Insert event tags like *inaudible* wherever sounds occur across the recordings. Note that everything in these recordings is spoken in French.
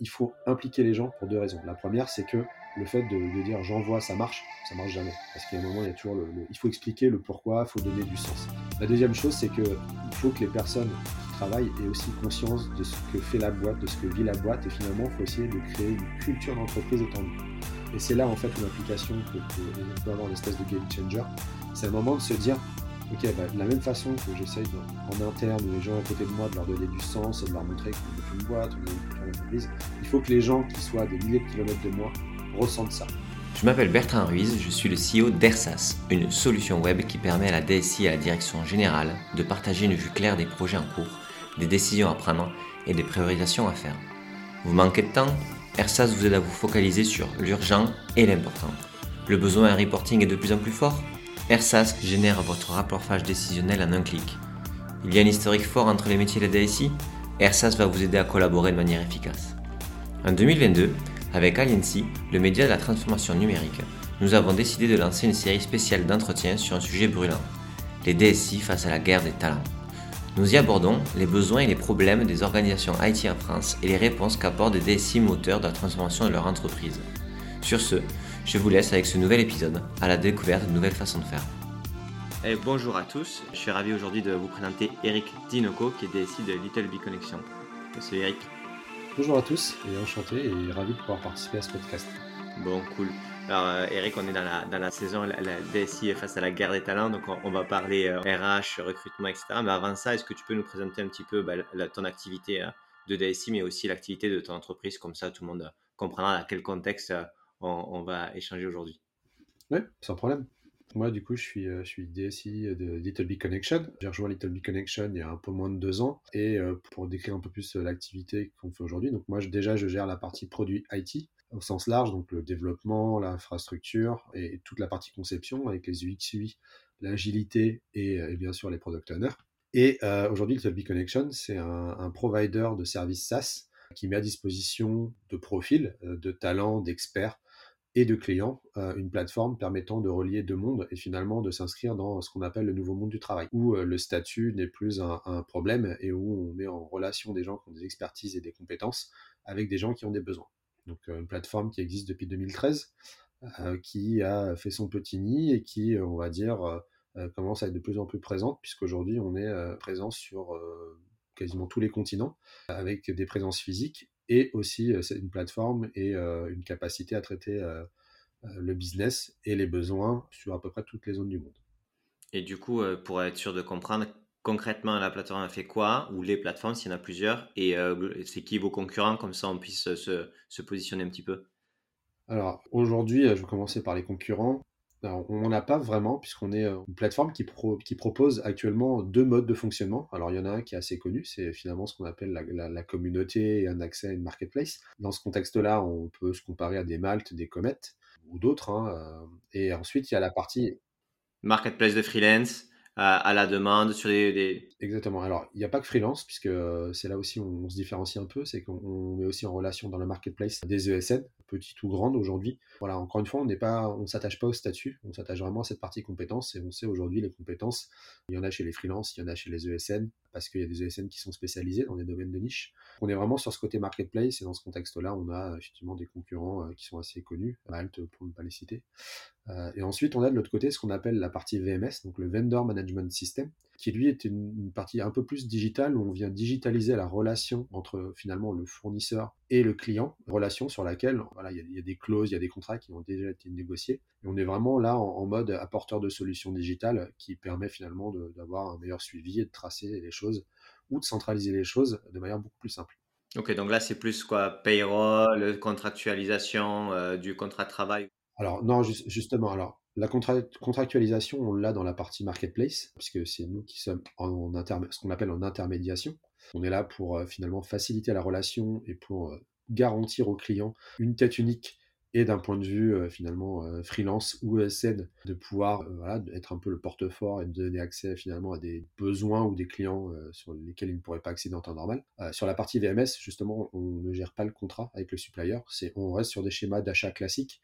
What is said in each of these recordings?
il faut impliquer les gens pour deux raisons. La première, c'est que le fait de, dire j'envoie, ça marche, ça marche jamais. Parce qu'à un moment, il y a toujours le, il faut expliquer le pourquoi, il faut donner du sens. La deuxième chose, c'est que il faut que les personnes qui travaillent aient aussi conscience de ce que fait la boîte, de ce que vit la boîte, et finalement, il faut essayer de créer une culture d'entreprise étendue. Et c'est là, en fait, où l'implication peut, peut avoir l'espèce de game changer. C'est un moment de se dire, ok, bah, de la même façon que j'essaye en interne, les gens à côté de moi, de leur donner du sens et de leur montrer qu'on est une boîte, on est une entreprise, il faut que les gens qui soient des milliers de kilomètres de moi ressentent ça. Je m'appelle Bertrand Ruiz, je suis le CEO d'Ersas, une solution web qui permet à la DSI et à la direction générale de partager une vue claire des projets en cours, des décisions à prendre et des priorisations à faire. Vous manquez de temps Ersas vous aide à vous focaliser sur l'urgent et l'important. Le besoin en reporting est de plus en plus fort Ersas génère votre rapportage décisionnel en un clic. Il y a un historique fort entre les métiers et la DSI Ersas va vous aider à collaborer de manière efficace. En 2022, avec Aliency, le média de la transformation numérique, nous avons décidé de lancer une série spéciale d'entretiens sur un sujet brûlant, les DSI face à la guerre des talents. Nous y abordons les besoins et les problèmes des organisations IT en France et les réponses qu'apportent des DSI moteurs de la transformation de leur entreprise. Sur ce, je vous laisse avec ce nouvel épisode à la découverte de nouvelles façons de faire. Et bonjour à tous, je suis ravi aujourd'hui de vous présenter Eric Dinoco qui est DSI de Little Big Connection. Monsieur Eric. Bonjour à tous et enchanté et ravi de pouvoir participer à ce podcast. Bon, cool. Alors, euh, Eric, on est dans la, dans la saison, la, DSI est face à la guerre des talents, donc on, va parler RH, euh, recrutement, etc. Mais avant ça, est-ce que tu peux nous présenter un petit peu bah, ton activité euh, de DSI, mais aussi l'activité de ton entreprise, comme ça tout le monde comprendra à quel contexte on, va échanger aujourd'hui. Oui, sans problème. Moi, du coup, je suis, euh, je suis DSI de Little Big Connection. J'ai rejoint Little Big Connection il y a un peu moins de deux ans. Et euh, pour décrire un peu plus euh, l'activité qu'on fait aujourd'hui, donc moi, déjà, je gère la partie produit IT au sens large, donc le développement, l'infrastructure et toute la partie conception avec les UX UI, l'agilité et, bien sûr les product owners. Et aujourd'hui, Little Big Connection, c'est un, provider de services SaaS qui met à disposition de profils, de talents, d'experts et de clients, euh, une plateforme permettant de relier deux mondes et finalement de s'inscrire dans ce qu'on appelle le nouveau monde du travail, où euh, le statut n'est plus un, problème et où on met en relation des gens qui ont des expertises et des compétences avec des gens qui ont des besoins. Donc euh, une plateforme qui existe depuis 2013, qui a fait son petit nid et qui, on va dire, commence à être de plus en plus présente, puisqu'aujourd'hui on est présent sur quasiment tous les continents, avec des présences physiques et aussi c'est une plateforme et une capacité à traiter le business et les besoins sur à peu près toutes les zones du monde. Et du coup, pour être sûr de comprendre, concrètement, la plateforme a fait quoi Ou les plateformes, s'il y en a plusieurs Et c'est qui vos concurrents Comme ça, on puisse se, se positionner un petit peu? Alors, aujourd'hui, je vais commencer par les concurrents on n'en a pas vraiment, puisqu'on est euh, une plateforme qui, propose actuellement deux modes de fonctionnement. Alors, il y en a un qui est assez connu, c'est finalement ce qu'on appelle la, communauté et un accès à une marketplace. Dans ce contexte-là, on peut se comparer à des Malte, des Comet ou d'autres. Hein, euh, et ensuite, il y a la partie. Marketplace de freelance à, la demande sur des, Exactement. Alors, il n'y a pas que freelance, puisque euh, c'est là aussi où on se différencie un peu, c'est qu'on met aussi en relation dans le marketplace des ESN, petites ou grandes aujourd'hui. Voilà, encore une fois, on n'est pas, on s'attache pas au statut, on s'attache vraiment à cette partie compétences, et on sait aujourd'hui les compétences, il y en a chez les freelances, il y en a chez les ESN, parce qu'il y a des ESN qui sont spécialisés dans des domaines de niche. On est vraiment sur ce côté marketplace, et dans ce contexte-là, on a effectivement des concurrents euh, qui sont assez connus, Malte pour ne pas les citer. Euh, et ensuite, on a de l'autre côté ce qu'on appelle la partie VMS, donc le Vendor Management System, qui lui est une, partie un peu plus digitale où on vient digitaliser la relation entre finalement le fournisseur et le client, relation sur laquelle voilà, il y, a des clauses, il y a des contrats qui ont déjà été négociés. Et on est vraiment là en, mode apporteur de solutions digitales qui permet finalement d'avoir un meilleur suivi et de tracer les choses ou de centraliser les choses de manière beaucoup plus simple. Ok, donc là c'est plus quoi Payroll, contractualisation euh, du contrat de travail alors, non, justement, alors, la contractualisation, on l'a dans la partie marketplace, puisque c'est nous qui sommes en, ce qu'on appelle en intermédiation. On est là pour euh, finalement faciliter la relation et pour euh, garantir au client une tête unique et d'un point de vue euh, finalement freelance ou ESN, de pouvoir être un peu le porte-fort et de donner accès finalement à des besoins ou des clients sur lesquels ils ne pourraient pas accéder en temps normal. sur la partie VMS, justement, on ne gère pas le contrat avec le supplier, c'est on reste sur des schémas d'achat classiques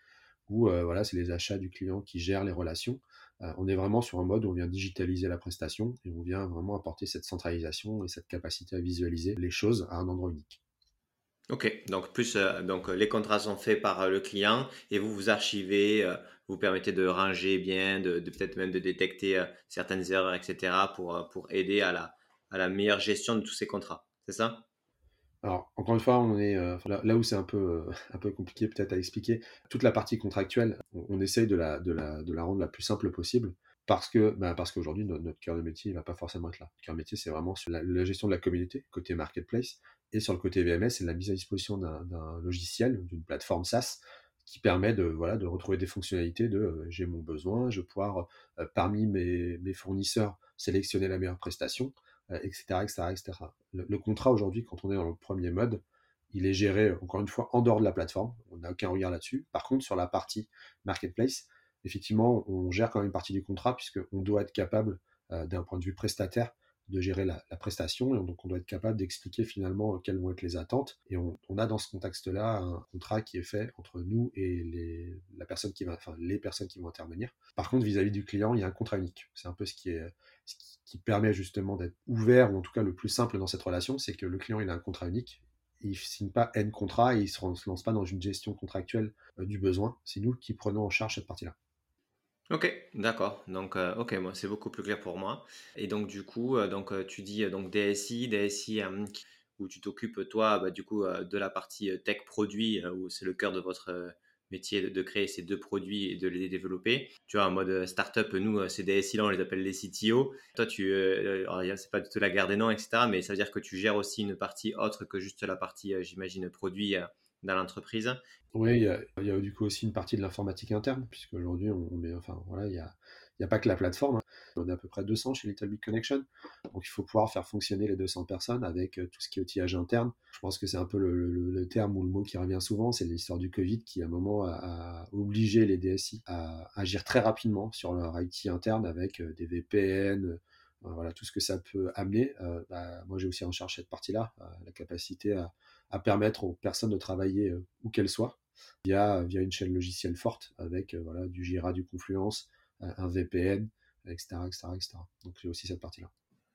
où euh, voilà, c'est les achats du client qui gèrent les relations. Euh, on est vraiment sur un mode où on vient digitaliser la prestation et on vient vraiment apporter cette centralisation et cette capacité à visualiser les choses à un endroit unique. Ok, donc plus donc les contrats sont faits par le client et vous vous archivez, vous permettez de ranger bien, de, peut-être même de détecter certaines erreurs, etc. pour, aider à la meilleure gestion de tous ces contrats. C'est ça? Alors, encore une fois, on est là, où c'est un peu, *laughs* un peu compliqué peut-être à expliquer. Toute la partie contractuelle, on, essaye de la, rendre la plus simple possible parce que bah, parce qu'aujourd'hui notre, cœur de métier ne va pas forcément être là. Le cœur de métier c'est vraiment sur la, gestion de la communauté côté marketplace et sur le côté VMS c'est la mise à disposition d'un logiciel d'une plateforme SaaS qui permet de voilà de retrouver des fonctionnalités de euh, j'ai mon besoin, je vais pouvoir euh, parmi mes, fournisseurs sélectionner la meilleure prestation, etc., etc., etc. Le, contrat aujourd'hui quand on est dans le premier mode il est géré encore une fois en dehors de la plateforme, on n'a aucun regard là-dessus. Par contre sur la partie marketplace effectivement, on gère quand même une partie du contrat puisqu'on doit être capable, euh, d'un point de vue prestataire, de gérer la, prestation. Et donc, on doit être capable d'expliquer finalement quelles vont être les attentes. Et on, a dans ce contexte-là un contrat qui est fait entre nous et les, la personne qui va, personnes qui vont intervenir. Par contre, vis-à-vis du client, il y a un contrat unique. C'est un peu ce qui, est, ce qui, permet justement d'être ouvert, ou en tout cas le plus simple dans cette relation, c'est que le client, il a un contrat unique il ne signe pas N contrat et il ne se lance pas dans une gestion contractuelle euh, du besoin. C'est nous qui prenons en charge cette partie-là. Ok, d'accord. Donc, euh, ok, c'est beaucoup plus clair pour moi. Et donc, du coup, euh, donc, euh, tu dis donc DSI, DSI où tu t'occupes, toi, bah, du coup, de la partie tech produit, où c'est le cœur de votre métier de, créer ces deux produits et de les développer. Tu vois, en mode startup, nous, ces DSI là, on les appelle les CTO. Toi, tu, c'est pas du tout la guerre des noms, etc., mais ça veut dire que tu gères aussi une partie autre que juste la partie, j'imagine, produit dans l'entreprise. Oui, il y, a, du coup aussi une partie de l'informatique interne, puisque aujourd'hui, on, enfin voilà, il n'y a, pas que la plateforme. Hein. On est à peu près 200 chez Little Connection, donc il faut pouvoir faire fonctionner les 200 personnes avec euh, tout ce qui est outillage interne. Je pense que c'est un peu le, terme ou le mot qui revient souvent, c'est l'histoire du Covid qui à un moment a, obligé les DSI à agir très rapidement sur leur IT interne avec euh, des VPN, euh, voilà tout ce que ça peut amener. Bah, moi, j'ai aussi en charge cette partie-là, la capacité à à permettre aux personnes de travailler euh, où qu'elles soient via, via une chaîne logicielle forte avec euh, voilà, du Jira, du Confluence, euh, un VPN, etc. etc., Donc j'ai aussi cette partie-là.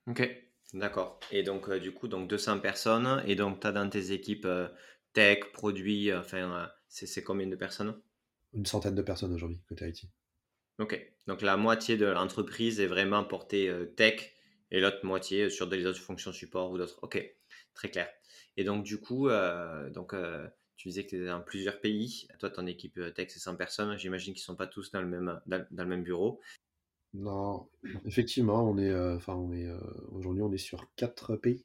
Ok, d'accord. Et donc du coup, donc 200 personnes, et donc tu as dans tes équipes tech, produits, enfin, c'est combien de personnes? Une centaine de personnes aujourd'hui côté IT. Ok, donc la moitié de l'entreprise est vraiment portée tech et l'autre moitié sur des autres fonctions support ou d'autres. Ok, très clair. Et donc, du coup, euh, donc, euh, tu disais que tu étais dans plusieurs pays. Toi, ton équipe euh, tech, c'est 100 personnes. J'imagine qu'ils ne sont pas tous dans le même, dans, le même bureau. Non, effectivement, on est, enfin, on est, aujourd'hui, on est sur quatre pays.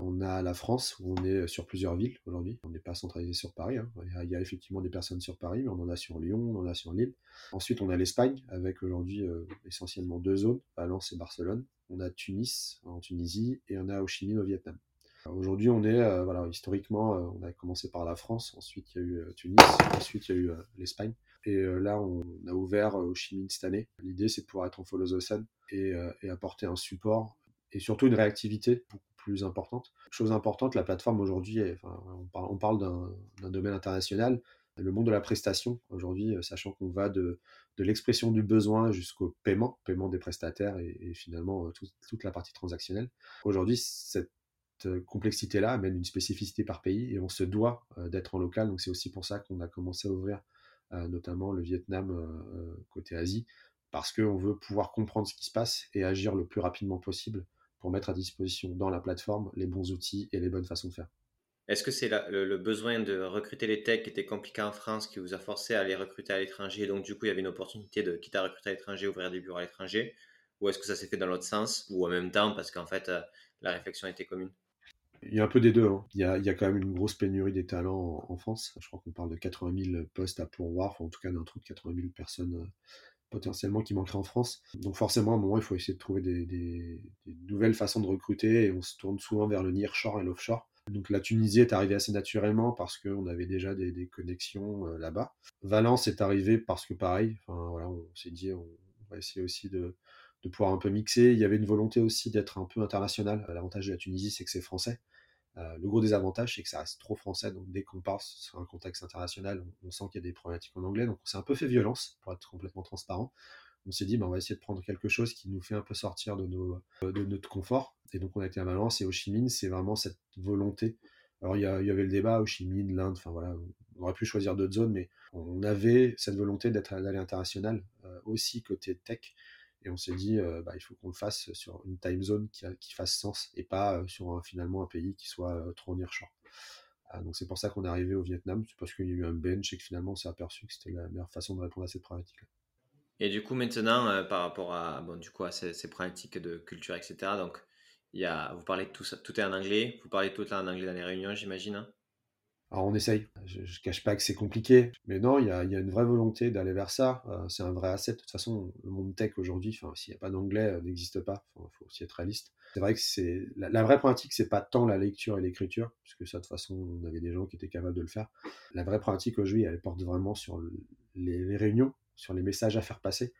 On a la France où on est sur plusieurs villes aujourd'hui. On n'est pas centralisé sur Paris. Hein. Il, y a, effectivement des personnes sur Paris, mais on en a sur Lyon, on en a sur Lille. Ensuite, on a l'Espagne avec aujourd'hui essentiellement deux zones, Valence et Barcelone. On a Tunis en Tunisie et on a Ho Chi Minh au Vietnam. Aujourd'hui, on est, euh, voilà, historiquement, euh, on a commencé par la France, ensuite il y a eu euh, Tunis, ensuite il y a eu l'Espagne. Et là, on a ouvert au Chi cette année. L'idée, c'est de pouvoir être en follow the et, apporter un support et surtout une réactivité beaucoup plus importante. Chose importante, la plateforme aujourd'hui, on parle, d'un domaine international. Le monde de la prestation, aujourd'hui, sachant qu'on va de, l'expression du besoin jusqu'au paiement, paiement des prestataires et, finalement toute la partie transactionnelle. Aujourd'hui, cette complexité-là amène une spécificité par pays et on se doit euh, d'être en local. Donc c'est aussi pour ça qu'on a commencé à ouvrir euh, notamment le Vietnam côté Asie, parce qu'on veut pouvoir comprendre ce qui se passe et agir le plus rapidement possible pour mettre à disposition dans la plateforme les bons outils et les bonnes façons de faire. Est-ce que c'est le, besoin de recruter les techs qui était compliqué en France qui vous a forcé à les recruter à l'étranger? Donc du coup, il y avait une opportunité de quitter à recruter à l'étranger, ouvrir des bureaux à l'étranger Ou est-ce que ça s'est fait dans l'autre sens Ou en même temps, parce qu'en fait, la réflexion était commune? Il y a un peu des deux. Hein. Il, y a, quand même une grosse pénurie des talents en, France. Je crois qu'on parle de 80 000 postes à pourvoir, en tout cas d'un truc de 80 000 personnes euh, potentiellement qui manqueraient en France. Donc forcément, à un moment, il faut essayer de trouver des, nouvelles façons de recruter et on se tourne souvent vers le nearshore et l'offshore. Donc la Tunisie est arrivée assez naturellement parce qu'on avait déjà des, connexions euh, là-bas. Valence est arrivée parce que pareil, voilà, on s'est dit on va essayer aussi de, de pouvoir un peu mixer. Il y avait une volonté aussi d'être un peu international. L'avantage de la Tunisie, c'est que c'est français. Euh, le gros désavantage, c'est que ça reste trop français. Donc dès qu'on part sur un contexte international, on, sent qu'il y a des problématiques en anglais. Donc on s'est un peu fait violence, pour être complètement transparent. On s'est dit, ben, on va essayer de prendre quelque chose qui nous fait un peu sortir de, nos, de notre confort. Et donc on a été à Valence et au Chi Minh, c'est vraiment cette volonté Alors il y, avait le débat, Ho Chi Minh, l'Inde, enfin voilà, on aurait pu choisir d'autres zones, mais on avait cette volonté d'être d'aller international aussi côté tech. Et on s'est dit, bah, il faut qu'on le fasse sur une time zone qui, qui fasse sens et pas sur finalement un pays qui soit trop nearshore. Ah, donc c'est pour ça qu'on est arrivé au Vietnam, c'est parce qu'il y a eu un bench et que finalement on s'est aperçu que c'était la meilleure façon de répondre à cette problématique-là. Et du coup maintenant, euh, par rapport à, bon, du coup, à ces, ces, problématiques de culture, etc., donc y a, vous parlez tout tout est en anglais, vous parlez tout là en anglais dans les réunions, j'imagine hein? Alors on essaye. Je, ne cache pas que c'est compliqué, mais non, il y a, une vraie volonté d'aller vers ça. Euh, c'est un vrai asset. De toute façon, le monde tech aujourd'hui, s'il n'y a pas d'anglais, euh, n'existe pas. Il faut aussi être réaliste. C'est vrai que c'est la, vraie pratique, c'est pas tant la lecture et l'écriture, puisque ça de toute façon, on avait des gens qui étaient capables de le faire. La vraie pratique aujourd'hui, elle porte vraiment sur les, réunions, sur les messages à faire passer.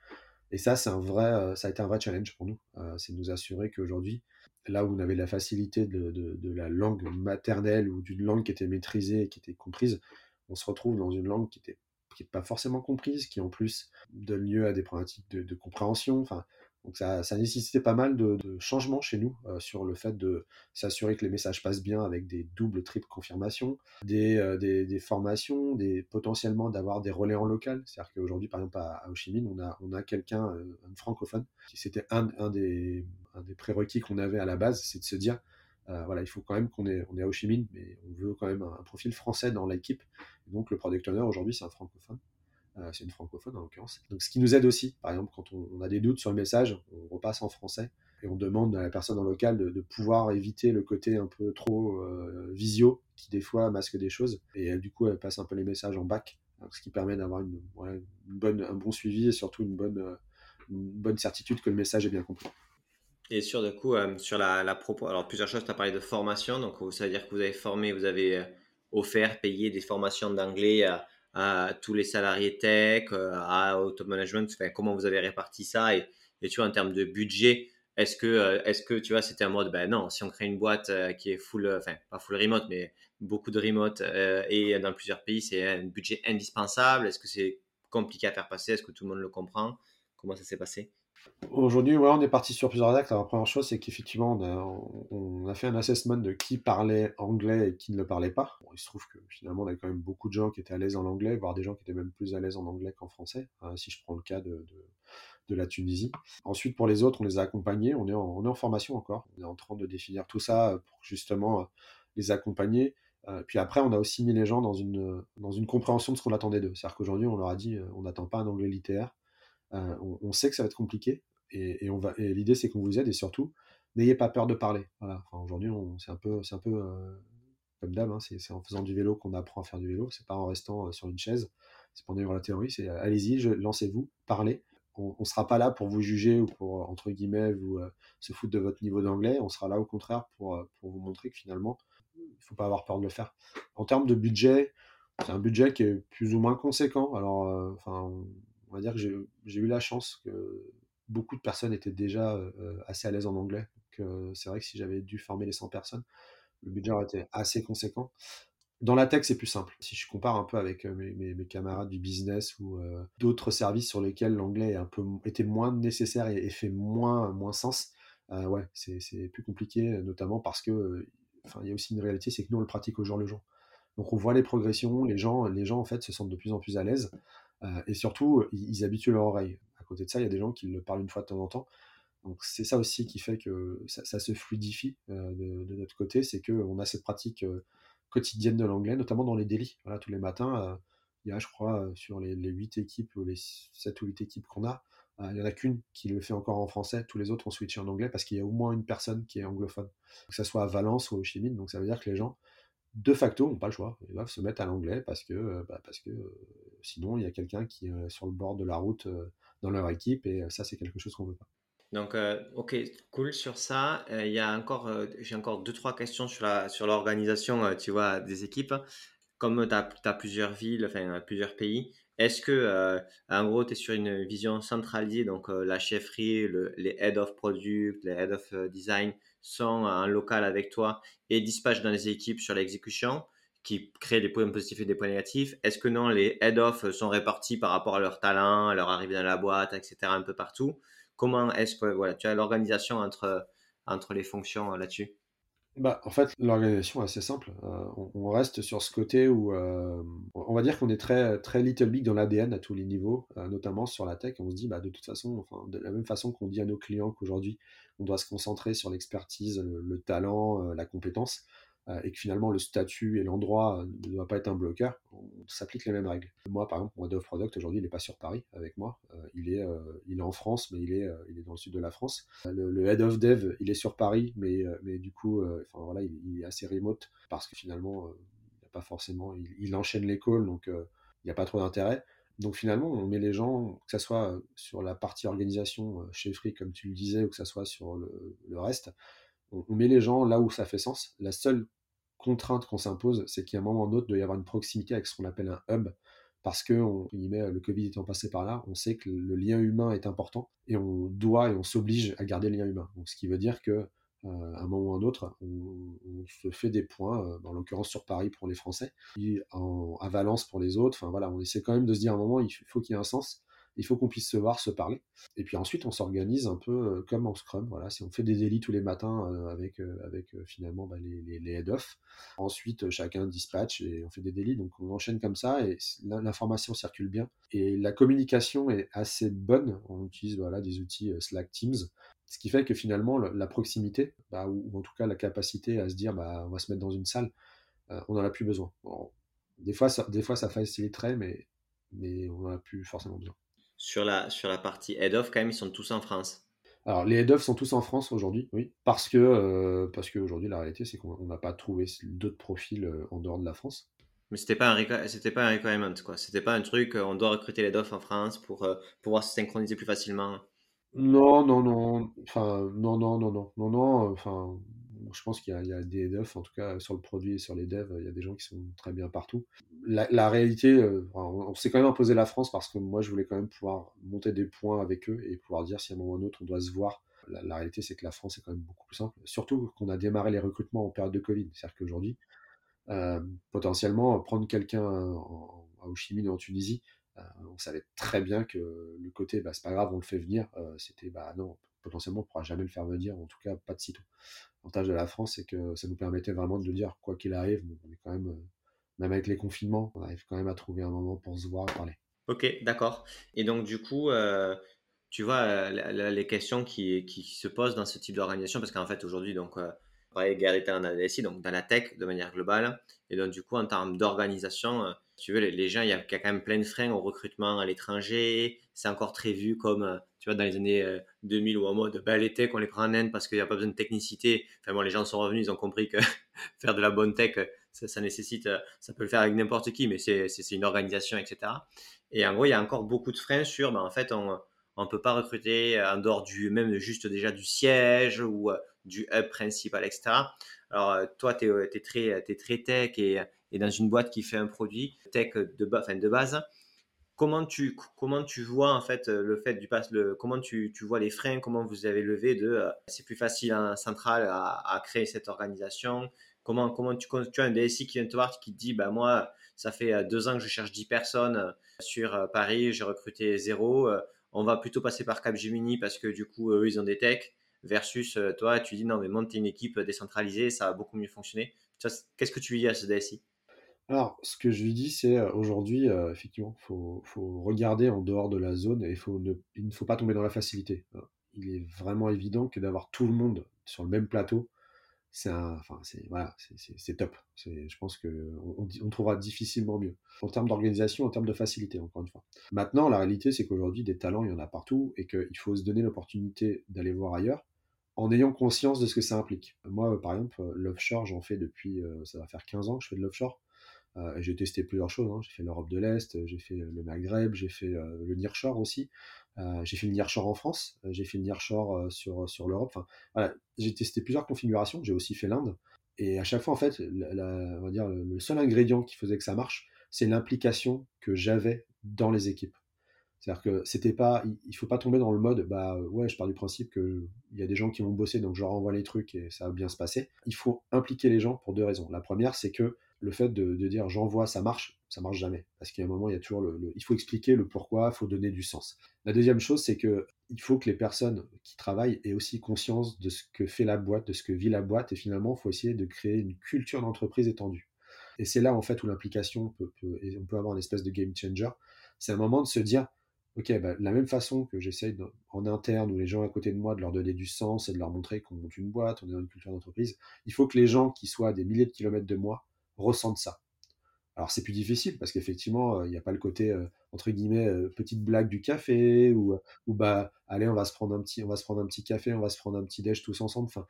Et ça, c'est un vrai, euh, ça a été un vrai challenge pour nous. c'est de nous assurer qu'aujourd'hui, là où on avait la facilité de, la langue maternelle ou d'une langue qui était maîtrisée et qui était comprise, on se retrouve dans une langue qui n'est qui pas forcément comprise, qui en plus donne lieu à des problématiques de, compréhension. Enfin, donc ça, ça nécessitait pas mal de, changements chez nous euh, sur le fait de s'assurer que les messages passent bien avec des doubles, triples confirmations, des, euh, des, formations, des, potentiellement d'avoir des relais en local. C'est-à-dire qu'aujourd'hui, par exemple, à, Ho Chi Minh, on a, on a quelqu'un, euh, francophone, qui c'était un, un, des, des prérequis qu'on avait à la base, c'est de se dire, voilà, il faut quand même qu'on on est à Ho mais on veut quand même un, profil français dans l'équipe. Donc le product owner aujourd'hui, c'est un francophone. Euh, c'est une francophone en l'occurrence. Donc ce qui nous aide aussi, par exemple, quand on, a des doutes sur le message, on repasse en français et on demande à la personne en local de, pouvoir éviter le côté un peu trop euh, visio qui des fois masque des choses. Et du coup, elle passe un peu les messages en bac, ce qui permet d'avoir une, bonne, un bon suivi et surtout une bonne, euh, une bonne certitude que le message est bien compris. Et sur du coup, sur la, la propos, alors plusieurs choses, tu as parlé de formation, donc ça veut dire que vous avez formé, vous avez offert, payé des formations d'anglais à tous les salariés tech, euh, à auto management, comment vous avez réparti ça et, et, tu vois en termes de budget, est-ce que euh, est-ce que tu vois c'était un mode ben non, si on crée une boîte euh, qui est full enfin pas full remote mais beaucoup de remote et dans plusieurs pays, c'est un budget indispensable, est-ce que c'est compliqué à faire passer, est-ce que tout le monde le comprend? Comment ça s'est passé? Aujourd'hui, ouais, on est parti sur plusieurs actes. la première chose, c'est qu'effectivement, on a, fait un assessment de qui parlait anglais et qui ne le parlait pas. il se trouve que finalement, on avait quand même beaucoup de gens qui étaient à l'aise en anglais, voire des gens qui étaient même plus à l'aise en anglais qu'en français, hein, si je prends le cas de, de, la Tunisie. Ensuite, pour les autres, on les a accompagnés. On est, en, on est en formation encore. On est en train de définir tout ça pour justement euh, les accompagner. Euh, puis après, on a aussi mis les gens dans une, dans une compréhension de ce qu'on attendait d'eux. C'est-à-dire qu'aujourd'hui, on leur a dit, euh, on n'attend pas un anglais littéraire euh, on, sait que ça va être compliqué et, on va. Et l'idée c'est qu'on vous aide et surtout n'ayez pas peur de parler. Voilà. Aujourd'hui, c'est un peu, un peu euh, comme d'hab. Hein, c'est en faisant du vélo qu'on apprend à faire du vélo. C'est pas en restant euh, sur une chaise. C'est pas en la théorie. C'est allez-y, lancez-vous, parlez. On, ne sera pas là pour vous juger ou pour entre guillemets vous se foutre de votre niveau d'anglais. On sera là au contraire pour, pour vous montrer que finalement il faut pas avoir peur de le faire. En termes de budget, c'est un budget qui est plus ou moins conséquent. Alors, on va dire que j'ai eu la chance que beaucoup de personnes étaient déjà euh, assez à l'aise en anglais. Donc, c'est vrai que si j'avais dû former les 100 personnes, le budget aurait été assez conséquent. Dans la tech, c'est plus simple. Si je compare un peu avec euh, mes, camarades du business ou euh, d'autres services sur lesquels l'anglais était moins nécessaire et, fait moins moins sens, ouais, c'est plus compliqué, notamment parce que, il y a aussi une réalité, c'est que nous on le pratique au jour le jour. Donc on voit les progressions, les gens, les gens en fait se sentent de plus en plus à l'aise. Euh, et surtout, ils, habituent leur oreille. À côté de ça, il y a des gens qui le parlent une fois de temps en temps. Donc c'est ça aussi qui fait que ça, se fluidifie euh, de, notre côté, c'est qu'on a cette pratique euh, quotidienne de l'anglais, notamment dans les délits. Voilà, tous les matins, il y a, je crois, sur les, les 8 équipes ou les 7 ou 8 équipes qu'on a, il n'y en a qu'une qui le fait encore en français, tous les autres ont switché en anglais parce qu'il y a au moins une personne qui est anglophone, que ce soit à Valence ou au Chimine. Donc ça veut dire que les gens de facto, n'ont pas le choix. Ils doivent se mettre à l'anglais parce que, euh, bah, parce que euh, sinon, il y a quelqu'un qui est sur le bord de la route euh, dans leur équipe et ça, c'est quelque chose qu'on ne veut pas. Donc, ok, cool sur ça. Y a encore, j'ai encore deux, trois questions sur, sur l'organisation, des équipes. Comme tu as, plusieurs villes, enfin, plusieurs pays, est-ce que, en gros, tu es sur une vision centralisée, donc la chefferie, les head of product, les head of design sont en local avec toi et dispatchent dans les équipes sur l'exécution qui créent des points positifs et des points négatifs? Est-ce que non, les head-off sont répartis par rapport à leur talent, à leur arrivée dans la boîte, etc., un peu partout? Comment est-ce que voilà, tu as l'organisation entre, entre les fonctions euh, là-dessus? Bah, en fait, l'organisation est assez simple. Euh, on, reste sur ce côté où euh, on va dire qu'on est très, très Little Big dans l'ADN à tous les niveaux, euh, notamment sur la tech. On se dit, bah, de toute façon, enfin, de la même façon qu'on dit à nos clients qu'aujourd'hui, on doit se concentrer sur l'expertise, le, talent, la compétence. Euh, et que finalement le statut et l'endroit ne doivent pas être un bloqueur, on s'applique les mêmes règles. Moi, par exemple, mon head of product aujourd'hui, il n'est pas sur Paris avec moi. Euh, il, est, euh, il est en France, mais il est, il est dans le sud de la France. Le, head of dev, il est sur Paris, mais, mais du coup, enfin, voilà, il, est assez remote parce que finalement, il n'a pas forcément, il, enchaîne les calls, donc il n'y a pas trop d'intérêt. Donc finalement, on met les gens, que ce soit sur la partie organisation chez Free, comme tu le disais, ou que ce soit sur le, reste, on, met les gens là où ça fait sens. La seule contrainte qu'on s'impose, c'est qu'à un moment ou un autre, il doit y avoir une proximité avec ce qu'on appelle un hub, parce que le Covid étant passé par là, on sait que le lien humain est important et on doit et on s'oblige à garder le lien humain. Donc, ce qui veut dire que euh, à un moment ou un autre, on, se fait des points, euh, en l'occurrence sur Paris pour les Français, et à Valence pour les autres. Enfin voilà, on essaie quand même de se dire à un moment, il faut qu'il y ait un sens il faut qu'on puisse se voir, se parler. Et puis ensuite, on s'organise un peu euh, comme en Scrum. Voilà, si on fait des délits tous les matins euh, avec, euh, avec finalement bah, les, les, head-off. Ensuite, chacun dispatch et on fait des délits. Donc on enchaîne comme ça et l'information circule bien. Et la communication est assez bonne. On utilise voilà, des outils Slack Teams. Ce qui fait que finalement, la proximité, bah, ou, en tout cas la capacité à se dire bah, on va se mettre dans une salle, on n'en a plus besoin. des, fois, ça, des fois, ça faciliterait, mais, mais on n'en a plus forcément besoin sur la, sur la partie head-off, quand même, ils sont tous en France. Alors, les head-off sont tous en France aujourd'hui, oui. Parce que, euh, parce qu'aujourd'hui, la réalité, c'est qu'on n'a pas trouvé d'autres profils euh, en dehors de la France. Mais c'était pas un c'était pas un requirement quoi. C'était pas un truc euh, on doit recruter les head en France pour pouvoir se synchroniser plus facilement. Non non non enfin non non non non non non enfin je pense qu'il y, a des devs, en tout cas sur le produit et sur les devs, il y a des gens qui sont très bien partout. La, réalité, euh, on, s'est quand même imposé la France parce que moi je voulais quand même pouvoir monter des points avec eux et pouvoir dire si à un moment ou un autre on doit se voir. La, réalité, c'est que la France est quand même beaucoup plus simple. Surtout qu'on a démarré les recrutements en période de Covid. C'est-à-dire qu'aujourd'hui, euh, potentiellement, prendre quelqu'un à Ho ou en Tunisie, euh, on savait très bien que le côté, bah, c'est pas grave, on le fait venir, c'était, bah non, potentiellement, on ne pourra jamais le faire venir, en tout cas pas de sitôt. L'avantage de la France, c'est que ça nous permettait vraiment de dire, quoi qu'il arrive, on quand même, euh, même avec les confinements, on arrive quand même à trouver un moment pour se voir parler. Ok, d'accord. Et donc, du coup, euh, tu vois, euh, les questions qui, se posent dans ce type d'organisation, parce qu'en fait, aujourd'hui, donc, pareil, Gary était en ADSI, donc dans la tech de manière globale. Et donc, du coup, en termes d'organisation, tu veux, les, gens, il y, a, quand même plein de freins au recrutement à l'étranger. C'est encore très vu comme, tu vois, dans les années 2000 ou en mode, bah, les tech, on les prend en Inde parce qu'il n'y a pas besoin de technicité. Enfin bon, les gens sont revenus, ils ont compris que *laughs* faire de la bonne tech, ça, nécessite, ça peut le faire avec n'importe qui, mais c'est une organisation, etc. Et en gros, il y a encore beaucoup de freins sur, bah, en fait, on ne peut pas recruter en dehors du, même juste déjà du siège ou du hub principal, etc. Alors, toi, tu es, très, es très tech et et dans une boîte qui fait un produit tech de, de base, comment tu, comment tu vois en fait le fait du pass, le, comment tu, tu, vois les freins, comment vous avez levé de euh, c'est plus facile en centrale à, créer cette organisation, comment, comment tu, tu as un DSI qui vient te voir qui te dit bah moi ça fait euh, deux ans que je cherche 10 personnes euh, sur Paris, j'ai recruté zéro, on va plutôt passer par Capgemini parce que du coup eux ils ont des techs versus toi tu dis non mais monte une équipe décentralisée ça a beaucoup mieux fonctionné. Qu'est-ce que tu lui dis à ce DSI alors, ce que je lui dis, c'est euh, aujourd'hui, euh, effectivement, il faut, regarder en dehors de la zone et faut il ne faut pas tomber dans la facilité. Hein. Il est vraiment évident que d'avoir tout le monde sur le même plateau, c'est top. Je pense qu'on on, trouvera difficilement mieux. En termes d'organisation, en termes de facilité, encore une fois. Maintenant, la réalité, c'est qu'aujourd'hui, des talents, il y en a partout et qu'il faut se donner l'opportunité d'aller voir ailleurs en ayant conscience de ce que ça implique. Moi, par exemple, l'offshore, j'en fais depuis, euh, ça va faire 15 ans que je fais de l'offshore. Euh, j'ai testé plusieurs choses. Hein. J'ai fait l'Europe de l'Est, j'ai fait le Maghreb, j'ai fait euh, le Nearshore aussi. Euh, j'ai fait le Nearshore en France, j'ai fait le Nearshore sur, sur l'Europe. Enfin, voilà, j'ai testé plusieurs configurations. J'ai aussi fait l'Inde. Et à chaque fois, en fait, on va dire, le seul ingrédient qui faisait que ça marche, c'est l'implication que j'avais dans les équipes. C'est-à-dire que c'était pas, il faut pas tomber dans le mode, bah ouais, je pars du principe que il y a des gens qui vont bosser, donc je leur envoie les trucs et ça va bien se passer. Il faut impliquer les gens pour deux raisons. La première, c'est que le fait de, dire j'envoie, ça marche, ça marche jamais. Parce qu'il y a un moment, il y a toujours le, il faut expliquer le pourquoi, il faut donner du sens. La deuxième chose, c'est que il faut que les personnes qui travaillent aient aussi conscience de ce que fait la boîte, de ce que vit la boîte, et finalement, il faut essayer de créer une culture d'entreprise étendue. Et c'est là, en fait, où l'implication peut, on peut avoir une espèce de game changer. C'est un moment de se dire, ok, bah, la même façon que j'essaye en interne ou les gens à côté de moi de leur donner du sens et de leur montrer qu'on monte une boîte, on est dans une culture d'entreprise, il faut que les gens qui soient à des milliers de kilomètres de moi ressentent ça. Alors c'est plus difficile parce qu'effectivement, euh, il n'y a pas le côté euh, entre guillemets euh, petite blague du café ou, ou bah allez on va se prendre un petit on va se prendre un petit café, on va se prendre un petit déj tous ensemble. Enfin,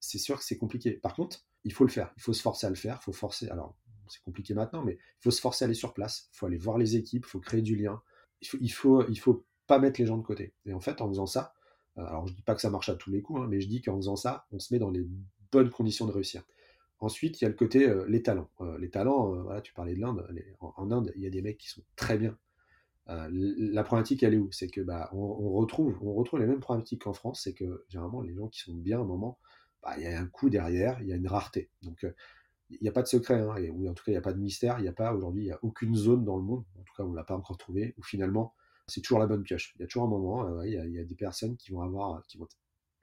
c'est sûr que c'est compliqué. Par contre, il faut le faire, il faut se forcer à le faire, il faut forcer. Alors c'est compliqué maintenant, mais il faut se forcer à aller sur place, il faut aller voir les équipes, il faut créer du lien, il faut, il faut, il faut pas mettre les gens de côté. Et en fait, en faisant ça, alors je dis pas que ça marche à tous les coups, hein, mais je dis qu'en faisant ça, on se met dans les bonnes conditions de réussir. Ensuite, il y a le côté euh, les talents. Euh, les talents, euh, tu parlais de l'Inde. En, Inde, il y a des mecs qui sont très bien. la problématique, elle est où C'est que bah, on, retrouve, on retrouve les mêmes problématiques qu'en France. C'est que généralement, les gens qui sont bien à un moment, bah, il y a un coup derrière, il y a une rareté. Donc, il n'y a pas de secret, hein, en tout cas, il n'y a pas de mystère. Il n'y a pas aujourd'hui, il n'y a aucune zone dans le monde, en tout cas, on ne l'a pas encore trouvé, où finalement, c'est toujours la bonne pioche. Il y a toujours un moment, il, y a, des personnes qui vont avoir, qui vont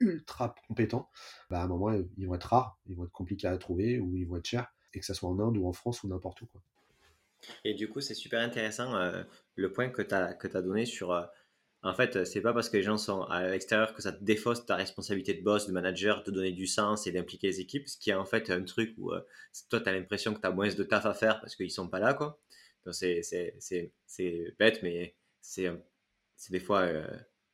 ultra compétents, bah, à un moment, ils vont être rares, ils vont être compliqués à trouver ou ils vont être chers, et que ce soit en Inde ou en France ou n'importe où. Et du coup, c'est super intéressant euh, le point que tu as, donné sur. Euh, en fait, c'est pas parce que les gens sont à l'extérieur que ça te défausse ta responsabilité de boss, de manager, de donner du sens et d'impliquer les équipes, ce qui est en fait un truc où euh, toi, tu as l'impression que tu as moins de taf à faire parce qu'ils sont pas là. Donc, c'est bête, mais c'est des fois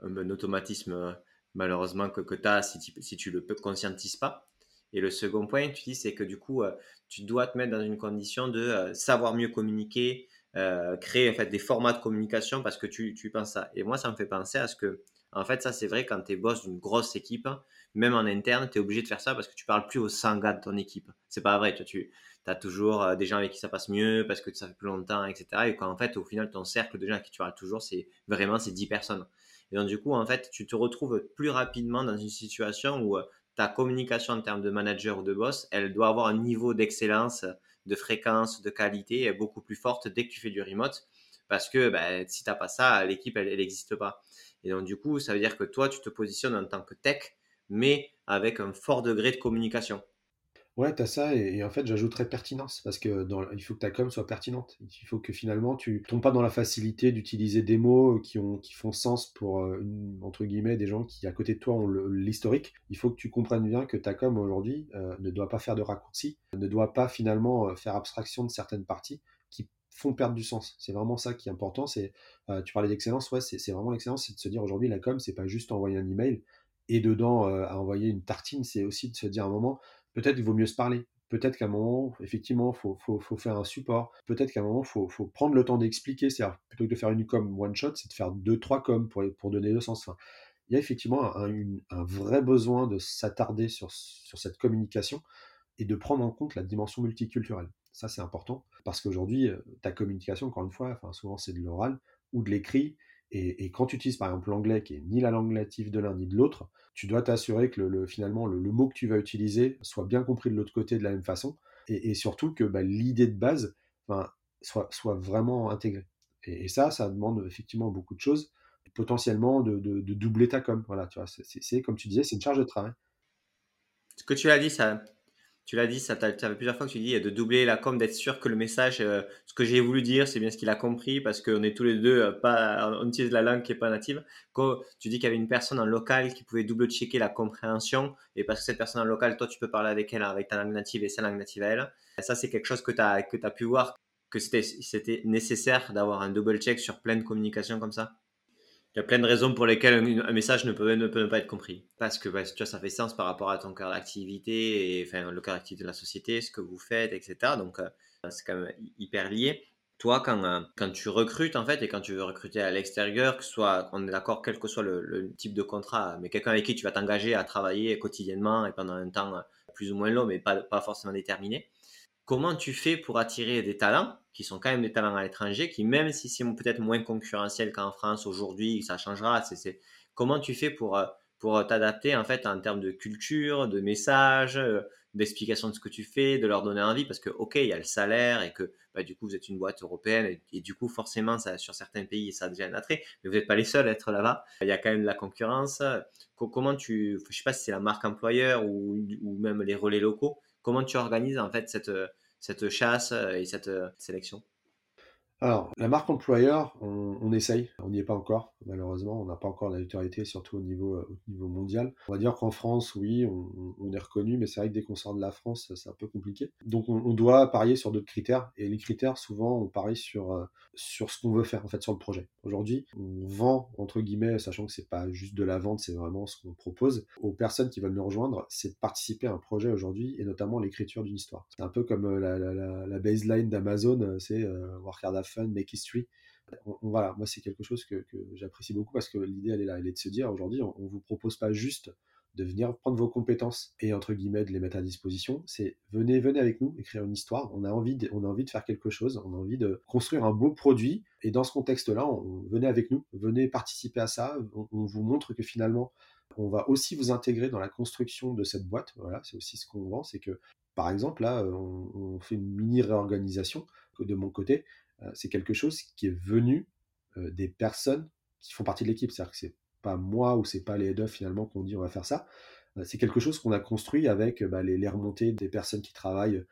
un automatisme malheureusement que, que tu as si tu, si tu le conscientises pas. Et le second point, tu dis, c'est que du coup, euh, tu dois te mettre dans une condition de euh, savoir mieux communiquer, euh, créer en fait des formats de communication parce que tu, tu penses ça. Et moi, ça me fait penser à ce que, en fait, ça c'est vrai quand tu es boss d'une grosse équipe, même en interne, tu es obligé de faire ça parce que tu parles plus aux 100 gars de ton équipe. C'est pas vrai, tu, tu as toujours des gens avec qui ça passe mieux parce que ça fait plus longtemps, etc. Et quand en fait, au final, ton cercle de gens avec qui tu parles toujours, c'est vraiment ces 10 personnes. Et donc, du coup, en fait, tu te retrouves plus rapidement dans une situation où euh, ta communication en termes de manager ou de boss, elle doit avoir un niveau d'excellence, de fréquence, de qualité beaucoup plus forte dès que tu fais du remote. Parce que ben, si tu n'as pas ça, l'équipe, elle n'existe pas. Et donc, du coup, ça veut dire que toi, tu te positionnes en tant que tech, mais avec un fort degré de communication. Ouais, tu as ça, et, en fait, j'ajouterais pertinence, parce que il faut que ta com soit pertinente. Il faut que finalement, tu tombes pas dans la facilité d'utiliser des mots qui, ont, qui font sens pour, euh, entre guillemets, des gens qui, à côté de toi, ont l'historique. Il faut que tu comprennes bien que ta com, aujourd'hui, euh, ne doit pas faire de raccourcis, ne doit pas finalement euh, faire abstraction de certaines parties qui font perdre du sens. C'est vraiment ça qui est important. C'est, tu parlais d'excellence, ouais, c'est vraiment l'excellence, c'est de se dire aujourd'hui, la com, c'est pas juste envoyer un email et dedans envoyer une tartine, c'est aussi de se dire à un moment, peut-être il vaut mieux se parler. Peut-être qu'à un moment, effectivement, il faut, faut, faut, faire un support. Peut-être qu'à un moment, il faut, faut, prendre le temps d'expliquer. C'est-à-dire, plutôt que de faire une com one shot, c'est de faire deux, trois com pour, pour donner le sens. Enfin, il y a effectivement un, un vrai besoin de s'attarder sur, sur cette communication et de prendre en compte la dimension multiculturelle. Ça, c'est important parce qu'aujourd'hui, euh, ta communication, encore une fois, enfin, souvent c'est de l'oral ou de l'écrit. Et, quand tu utilises par exemple l'anglais, qui est ni la langue native de l'un ni de l'autre, tu dois t'assurer que le, finalement le, mot que tu vas utiliser soit bien compris de l'autre côté de la même façon, et, surtout que bah, l'idée de base soit, vraiment intégrée. Et, ça, ça demande effectivement beaucoup de choses, potentiellement de, de doubler ta com. Voilà, tu vois, c'est comme tu disais, c'est une charge de travail. Ce que tu as dit, ça, tu l'as dit, ça fait plusieurs fois que tu dis de doubler la com, d'être sûr que le message, euh, ce que j'ai voulu dire, c'est bien ce qu'il a compris, parce qu'on est tous les deux euh, pas, on utilise la langue qui est pas native. Quand tu dis qu'il y avait une personne en local qui pouvait double checker la compréhension, et parce que cette personne en local, toi, tu peux parler avec elle avec ta langue native et sa langue native à elle. ça, c'est quelque chose que tu as, as pu voir, que c'était nécessaire d'avoir un double check sur pleine communication comme ça? Il y a plein de raisons pour lesquelles un message ne peut, ne peut pas être compris. Parce que bah, ça fait sens par rapport à ton cœur d'activité, enfin, le cœur d'activité de la société, ce que vous faites, etc. Donc, euh, c'est quand même hyper lié. Toi, quand, euh, quand tu recrutes, en fait, et quand tu veux recruter à l'extérieur, que soit, on est d'accord, quel que soit le, type de contrat, mais quelqu'un avec qui tu vas t'engager à travailler quotidiennement et pendant un temps plus ou moins long, mais pas, pas forcément déterminé, comment tu fais pour attirer des talents qui sont quand même des talents à l'étranger, qui même si c'est peut-être moins concurrentiel qu'en France aujourd'hui, ça changera. C'est, comment tu fais pour, euh, pour t'adapter en fait en termes de culture, de message, euh, d'explication de ce que tu fais, de leur donner envie, parce que, ok, il y a le salaire et que bah, du coup, vous êtes une boîte européenne et, du coup, forcément, ça, sur certains pays, ça a déjà un attrait, mais vous n'êtes pas les seuls à être là-bas. Il y a quand même de la concurrence. Comment tu, je sais pas si c'est la marque employeur ou, même les relais locaux, comment tu organises en fait cette, cette chasse et cette sélection? Alors, la marque employeur, on, essaye, on n'y est pas encore, malheureusement, on n'a pas encore la notoriété, surtout au niveau, euh, mondial. On va dire qu'en France, oui, on, est reconnu, mais c'est vrai que dès qu'on sort de la France, c'est un peu compliqué. Donc, on, doit parier sur d'autres critères, et les critères, souvent, on parie sur, euh, sur ce qu'on veut faire, en fait, sur le projet. Aujourd'hui, on vend, entre guillemets, sachant que c'est pas juste de la vente, c'est vraiment ce qu'on propose aux personnes qui veulent nous rejoindre, c'est de participer à un projet aujourd'hui, et notamment l'écriture d'une histoire. C'est un peu comme euh, la, baseline d'Amazon, c'est Work Hard fun, make history. voilà, moi c'est quelque chose que, j'apprécie beaucoup parce que l'idée elle est là, elle est de se dire aujourd'hui on, vous propose pas juste de venir prendre vos compétences et entre guillemets de les mettre à disposition, c'est venez venez avec nous écrire une histoire. On a envie de, on a envie de faire quelque chose, on a envie de construire un beau produit et dans ce contexte-là, on, venez avec nous, venez participer à ça. On, vous montre que finalement on va aussi vous intégrer dans la construction de cette boîte. Voilà, c'est aussi ce qu'on vend, c'est que par exemple là, on, on fait une mini réorganisation de mon côté. Euh, c'est quelque chose qui est venu euh, des personnes qui font partie de l'équipe. C'est-à-dire que c'est pas moi ou c'est pas les head finalement qu'on dit on va faire ça. Euh, c'est quelque chose qu'on a construit avec bah, les, remontées des personnes qui travaillent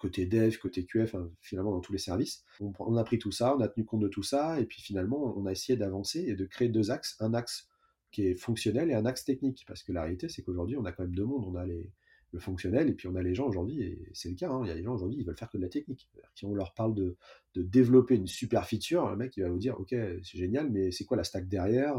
côté dev, côté QF, finalement dans tous les services. On, a pris tout ça, on a tenu compte de tout ça, et puis finalement on a essayé d'avancer et de créer deux axes. Un axe qui est fonctionnel et un axe technique. Parce que la réalité, c'est qu'aujourd'hui, on a quand même deux mondes. On a les, le fonctionnel, et puis on a les gens aujourd'hui, et c'est le cas, hein, il y a des gens aujourd'hui, ils veulent faire que de la technique. Si on leur parle de, développer une super feature, le mec il va vous dire, ok, c'est génial, mais c'est quoi la stack derrière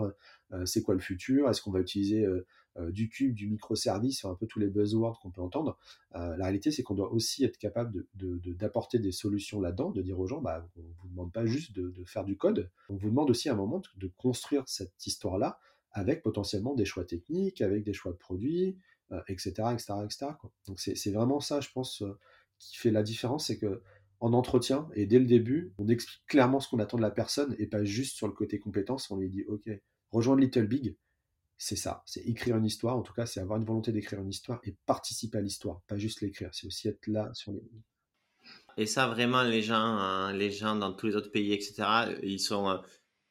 euh, C'est quoi le futur Est-ce qu'on va utiliser euh, euh, du cube, du microservice, un peu tous les buzzwords qu'on peut entendre La réalité, c'est qu'on doit aussi être capable d'apporter des solutions là-dedans, de dire aux gens, bah, on ne vous demande pas juste de, de faire du code, on vous demande aussi à un moment de construire cette histoire-là avec potentiellement des choix techniques, avec des choix de produits, etc., etc., etc. Donc c'est vraiment ça, je pense, euh, qui fait la différence, c'est que en entretien et dès le début, on explique clairement ce qu'on attend de la personne et pas juste sur le côté compétence. On lui dit, ok, rejoindre Little Big, c'est ça, c'est écrire une histoire. En tout cas, c'est avoir une volonté d'écrire une histoire et participer à l'histoire, pas juste l'écrire. C'est aussi être là sur les. Et ça, vraiment, les gens, hein, les gens dans tous les autres pays, etc., ils sont. Euh,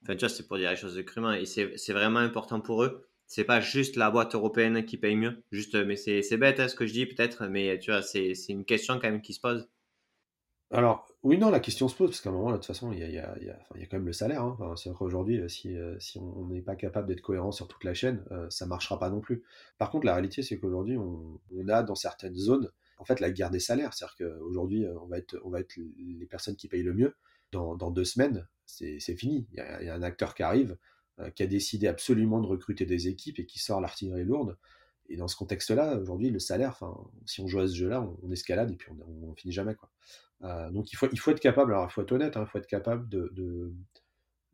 enfin, tu vois, c'est pour dire les choses crûment. Et c'est vraiment important pour eux c'est pas juste la boîte européenne qui paye mieux. Juste, mais c'est bête hein, ce que je dis peut-être, mais tu vois, c'est une question quand même qui se pose. Alors, oui, non, la question se pose, parce qu'à un moment, de toute façon, il y a, y, a, y a, quand même le salaire. Hein. c'est qu'aujourd'hui, euh, si, euh, si on n'est pas capable d'être cohérent sur toute la chaîne, euh, ça marchera pas non plus. Par contre, la réalité, c'est qu'aujourd'hui, on, on, a dans certaines zones, en fait, la guerre des salaires. C'est-à-dire qu'aujourd'hui, on, va être, on va être les personnes qui payent le mieux. Dans, dans deux semaines, c'est fini. Il y, a un acteur qui arrive, euh, qui a décidé absolument de recruter des équipes et qui sort l'artillerie lourde. Et dans ce contexte-là, aujourd'hui, le salaire, si on joue à ce jeu-là, on, escalade et puis on, on finit jamais. Quoi. Euh, donc il faut, il faut être capable, alors il faut être honnête, hein, il faut être capable de,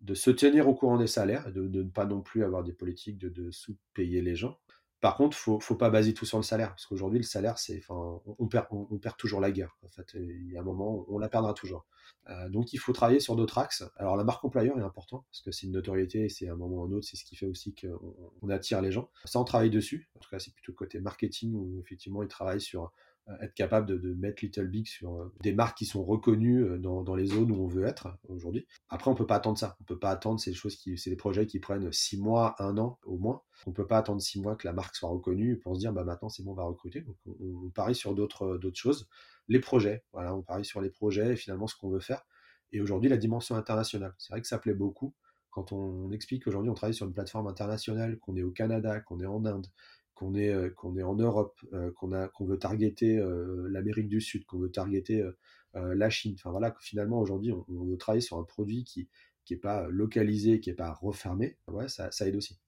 de, se tenir au courant des salaires, de, de ne pas non plus avoir des politiques de sous-payer les gens. Par contre, faut, faut pas baser tout sur le salaire, parce qu'aujourd'hui, le salaire, on, perd, toujours la guerre. En fait, il y a un moment, on la perdra toujours. Euh, donc, il faut travailler sur d'autres axes. Alors, la marque employeur est important, parce que c'est une notoriété, et c'est un moment ou un autre, c'est ce qui fait aussi qu'on attire les gens. Ça, on travaille dessus. En tout cas, c'est plutôt côté marketing où effectivement, ils travaillent sur être capable de, mettre Little Big sur euh, des marques qui sont reconnues euh, dans, les zones où on veut être aujourd'hui. Après, on peut pas attendre ça. On peut pas attendre ces choses qui, c'est des projets qui prennent six mois, un an au moins. On peut pas attendre six mois que la marque soit reconnue pour se dire, bah maintenant c'est bon, on va recruter. On, parie sur d'autres, d'autres choses. Les projets, voilà, on parie sur les projets et finalement ce qu'on veut faire. Et aujourd'hui, la dimension internationale. C'est vrai que ça plaît beaucoup quand on explique qu'aujourd'hui on travaille sur une plateforme internationale, qu'on est au Canada, qu'on est en Inde, qu'on est, euh, est en Europe, euh, qu'on veut targeter euh, l'Amérique du Sud, qu'on veut targeter la Chine. Enfin voilà, finalement aujourd'hui on, veut travailler sur un produit qui qui est pas localisé, qui est pas refermé. Ouais, ça, ça aide aussi.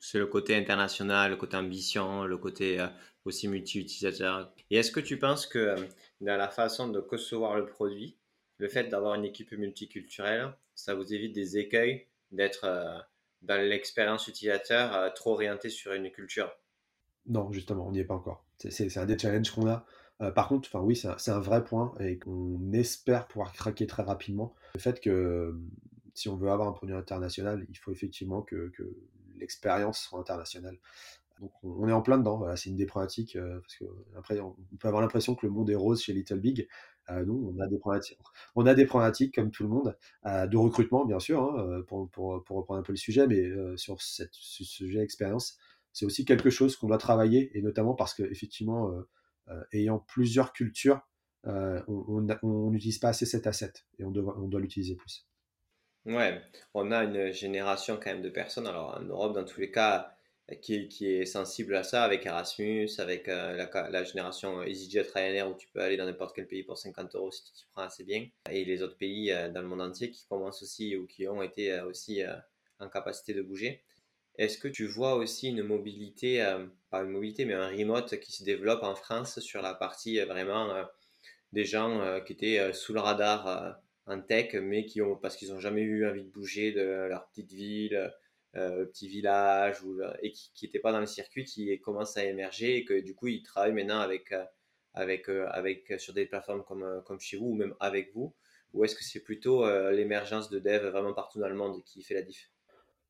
C'est le côté international, le côté ambition, le côté aussi multi-utilisateur. Et est-ce que tu penses que dans la façon de concevoir le produit, le fait d'avoir une équipe multiculturelle, ça vous évite des écueils d'être dans l'expérience utilisateur trop orienté sur une culture? Non, justement, on n'y est pas encore. C'est un des challenges qu'on a. Euh, par contre, oui, c'est un, vrai point et qu'on espère pouvoir craquer très rapidement. Le fait que si on veut avoir un produit international, il faut effectivement que, l'expérience soit internationale. Donc on, est en plein dedans. C'est une des problématiques parce que après on peut avoir l'impression que le monde est rose chez Little Big. nous, on a des problématiques. On a des problématiques comme tout le monde de recrutement, bien sûr, hein, pour, reprendre un peu le sujet, mais sur ce sujet expérience, c'est aussi quelque chose qu'on doit travailler et notamment parce que effectivement, ayant plusieurs cultures, on n'utilise pas assez cet asset et on doit, l'utiliser plus. Ouais, on a une génération quand même de personnes, alors en Europe dans tous les cas, qui, est sensible à ça, avec Erasmus, avec euh, la, génération EasyJet Ryanair où tu peux aller dans n'importe quel pays pour 50 euros si tu t'y prends assez bien, et les autres pays euh, dans le monde entier qui commencent aussi ou qui ont été euh, aussi en capacité de bouger. Est-ce que tu vois aussi une mobilité, pas une mobilité, mais un remote qui se développe en France sur la partie vraiment des gens qui étaient sous le radar en tech, mais qui ont, parce qu'ils n'ont jamais eu envie de bouger de leur petite ville, euh, petit village, ou, et qui n'étaient pas dans le circuit, qui commencent à émerger et que du coup ils travaillent maintenant avec, euh, avec, euh, avec, sur des plateformes comme, comme chez vous ou même avec vous Ou est-ce que c'est plutôt l'émergence de dev vraiment partout dans le monde qui fait la diff?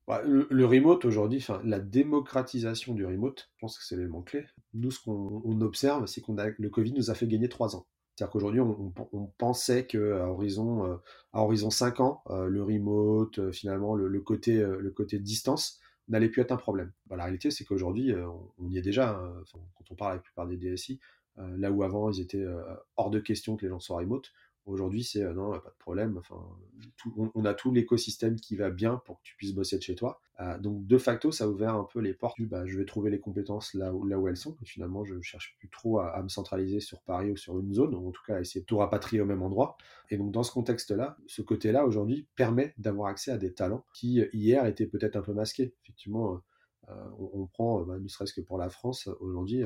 Bah, le, remote aujourd'hui, la démocratisation du remote, je pense que c'est l'élément clé. Nous, ce qu'on observe, c'est qu'on le Covid nous a fait gagner trois ans. C'est-à-dire qu'aujourd'hui, on, pensait qu'à horizon, euh, à horizon 5 ans, euh, le remote, euh, finalement, le, côté, le côté distance n'allait plus être un problème. Bah, la réalité, c'est qu'aujourd'hui, on, y est déjà. Hein. quand on parle avec la plupart des DSI, là où avant, ils étaient hors de question que les gens soient remote, Aujourd'hui, c'est non, pas de problème. Enfin, on, a tout l'écosystème qui va bien pour que tu puisses bosser de chez toi. donc, de facto, ça a ouvert un peu les portes bah, je vais trouver les compétences là où, elles sont. Finalement, je ne cherche plus trop à, me centraliser sur Paris ou sur une zone, ou en tout cas à essayer de tout rapatrier au même endroit. Et donc, dans ce contexte-là, ce côté-là, aujourd'hui, permet d'avoir accès à des talents qui, hier, étaient peut-être un peu masqués. Effectivement, on, prend, bah, ne serait-ce que pour la France, aujourd'hui,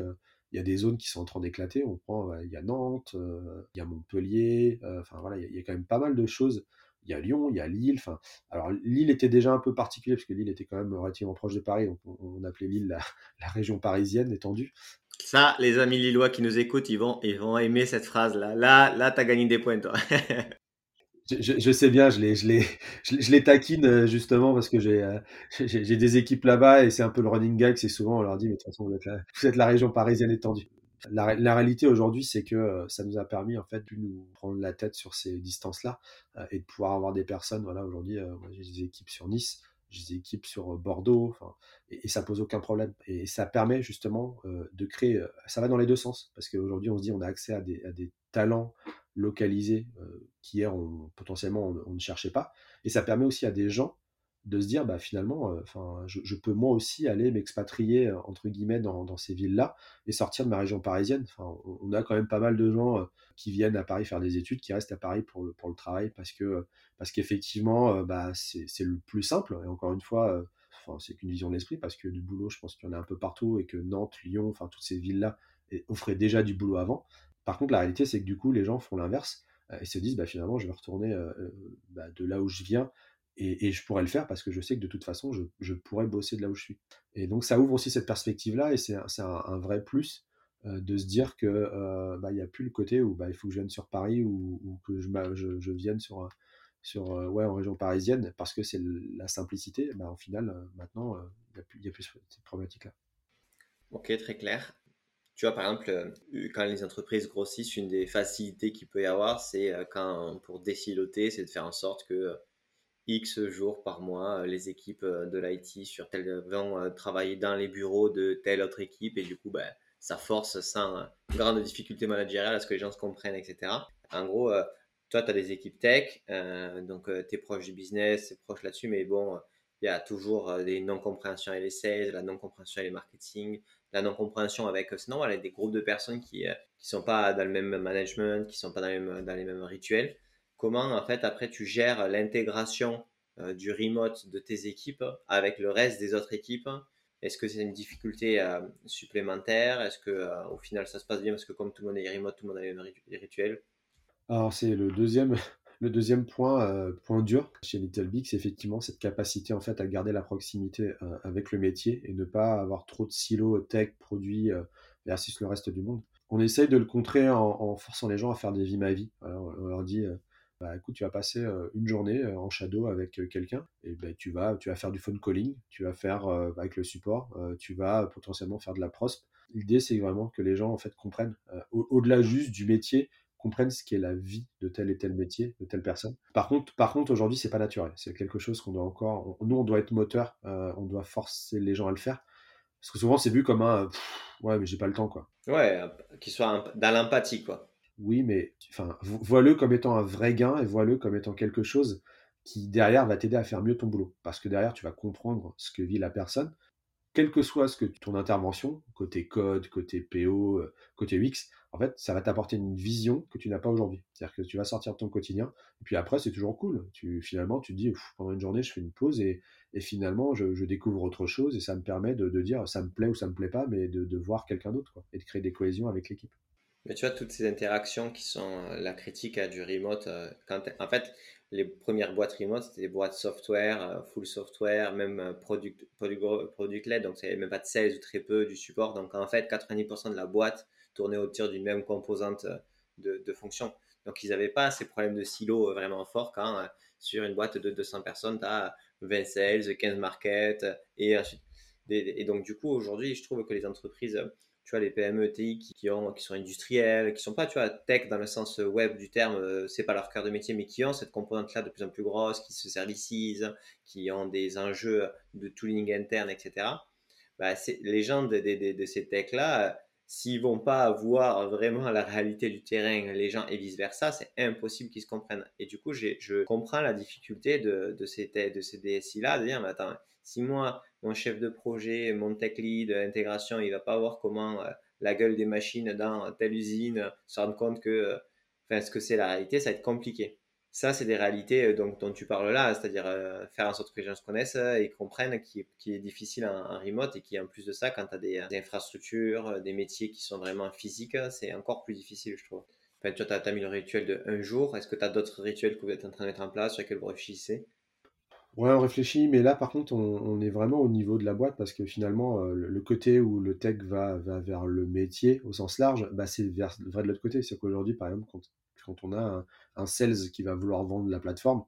il y a des zones qui sont en train d'éclater. On prend, il y a Nantes, euh, il y a Montpellier, euh, enfin voilà, il y, a, quand même pas mal de choses. Il y a Lyon, il y a Lille. Enfin, alors Lille était déjà un peu particulier parce que Lille était quand même relativement proche de Paris, donc on, appelait Lille la, *laughs* la, région parisienne étendue. Ça, les amis lillois qui nous écoutent, ils vont, ils vont aimer cette phrase là. Là, là, t'as gagné des points toi. *laughs* Je, sais bien, je les, je, les, *laughs* je, les taquine euh, justement parce que euh, *laughs* j'ai, j'ai, des équipes là-bas et c'est un peu le running gag. C'est souvent, on leur dit, mais de toute façon, vous êtes la, *laughs* région parisienne étendue. La, la réalité aujourd'hui, c'est que euh, ça nous a permis en fait de nous prendre la tête sur ces distances-là et de pouvoir avoir des personnes. Voilà, aujourd'hui, j'ai des équipes sur Nice, j'ai des équipes sur Bordeaux, et, et, ça pose aucun problème. Et ça permet justement de créer. ça va dans les deux sens parce qu'aujourd'hui, on se dit, on a accès à des, à des talents localisés euh, qu'hier on, potentiellement on, ne cherchait pas. Et ça permet aussi à des gens de se dire bah finalement euh, je, peux moi aussi aller m'expatrier euh, entre guillemets dans, ces villes là et sortir de ma région parisienne. Enfin on, a quand même pas mal de gens qui viennent à Paris faire des études qui restent à Paris pour le pour le travail parce que parce qu'effectivement bah c'est le plus simple. Et encore une fois enfin c'est qu'une vision de l'esprit parce que du boulot je pense qu'il y en a un peu partout et que Nantes Lyon enfin toutes ces villes là offraient déjà du boulot avant par contre, la réalité, c'est que du coup, les gens font l'inverse euh, et se disent, bah, finalement, je vais retourner euh, euh, bah, de là où je viens et, je pourrais le faire parce que je sais que de toute façon, je, pourrais bosser de là où je suis. Et donc, ça ouvre aussi cette perspective-là et c'est un, vrai plus de se dire que bah, il n'y a plus le côté où bah, il faut que je vienne sur Paris ou, que je, vienne sur, en région parisienne parce que c'est la simplicité. Bah, au final, maintenant, il n'y a, a, plus cette problématique-là. Ok, très clair. Tu vois, par exemple, euh, quand les entreprises grossissent, une des facilités qu'il peut y avoir, c'est euh, quand, pour déciloter, c'est de faire en sorte que euh, X jours par mois, les équipes de l'IT vont travailler dans les bureaux de telle autre équipe et du coup, ben, ça force sans grande difficulté managériale à ce que les gens se comprennent, etc. En gros, toi, tu as des équipes tech, donc tu es proche du business, tu es proche là-dessus, mais bon, il y a toujours des non-compréhensions et les sales, la non-compréhension et les marketing, la non-compréhension avec, euh, sinon, voilà, des groupes de personnes qui ne euh, sont pas dans le même management, qui sont pas dans les mêmes, dans les mêmes rituels. Comment, en fait, après, tu gères l'intégration euh, du remote de tes équipes avec le reste des autres équipes? Est-ce que c'est une difficulté supplémentaire? Est-ce que au final, ça se passe bien parce que comme tout le monde est remote, tout le monde a les mêmes rituels? Alors c'est le deuxième, le deuxième point, euh, point dur chez Little Big, c'est effectivement cette capacité en fait à garder la proximité euh, avec le métier et ne pas avoir trop de silos tech, produits euh, versus le reste du monde. On essaye de le contrer en, forçant les gens à faire des vies ma vie. on leur dit bah, écoute, tu vas passer une journée en shadow avec quelqu'un et ben, tu, vas, tu vas faire du phone calling, tu vas faire avec le support, tu vas potentiellement faire de la prospe. L'idée, c'est vraiment que les gens en fait comprennent, au-delà juste du métier, comprennent ce qu'est la vie de tel et tel métier, de telle personne. Par contre, par contre aujourd'hui, c'est pas naturel. C'est quelque chose qu'on doit encore. nous, on doit être moteur, on doit forcer les gens à le faire. Parce que souvent, c'est vu comme un. ouais, mais j'ai pas le temps, quoi. Ouais, qu'il soit dans l'empathie, quoi. Oui, mais enfin, vois-le comme étant un vrai gain et vois-le comme étant quelque chose qui derrière va t'aider à faire mieux ton boulot. Parce que derrière, tu vas comprendre ce que vit la personne, quelle que soit ce que ton intervention, côté code, côté PO, euh, côté UX, en fait, ça va t'apporter une vision que tu n'as pas aujourd'hui. C'est-à-dire que tu vas sortir de ton quotidien, et puis après, c'est toujours cool. Tu, finalement, tu te dis, pendant une journée, je fais une pause, et, finalement, je, découvre autre chose, et ça me permet de, dire, ça me plaît ou ça me plaît pas, mais de, voir quelqu'un d'autre, et de créer des cohésions avec l'équipe. Mais tu vois, toutes ces interactions qui sont euh, la critique à du remote, euh, en fait, les premières boîtes remote, c'était des boîtes software, euh, full software, même product, product, product led, donc c'est même pas de sales ou très peu du support. Donc en fait, 90% de la boîte tournait autour d'une même composante de, de fonction. Donc ils n'avaient pas ces problèmes de silo vraiment forts quand sur une boîte de 200 personnes, tu as 20 sales, 15 market et ensuite. Et donc du coup, aujourd'hui, je trouve que les entreprises tu vois, les PME TI qui, ont, qui sont industrielles, qui sont pas, tu vois, tech dans le sens web du terme, euh, c'est pas leur cœur de métier, mais qui ont cette composante-là de plus en plus grosse, qui se servicisent, qui ont des enjeux de tooling interne, etc. Bah, les gens de, ces techs-là, s'ils vont pas voir vraiment la réalité du terrain, les gens et vice versa, c'est impossible qu'ils se comprennent. Et du coup, je comprends la difficulté de, de ces, de ces DSI-là, de dire, mais attends, si moi, mon chef de projet, mon tech lead, intégration, il va pas voir comment euh, la gueule des machines dans telle usine se rendre compte que, euh, enfin, ce que c'est la réalité, ça va être compliqué. Ça, c'est des réalités euh, dont tu parles là, c'est-à-dire faire en sorte que les gens se connaissent et comprennent qui, est difficile en, remote et qui, en plus de ça, quand tu as des, infrastructures, des métiers qui sont vraiment physiques, c'est encore plus difficile, je trouve. Enfin, tu as, mis le rituel de un jour. Est-ce que tu as d'autres rituels que vous êtes en train de mettre en place? Sur lesquels vous réfléchissez Ouais, on réfléchit, mais là, par contre, on, est vraiment au niveau de la boîte parce que finalement, euh, le, côté où le tech va, vers le métier au sens large, bah, c'est vers, vrai de l'autre côté. C'est qu'aujourd'hui, par exemple, quand, quand on a un, sales qui va vouloir vendre la plateforme,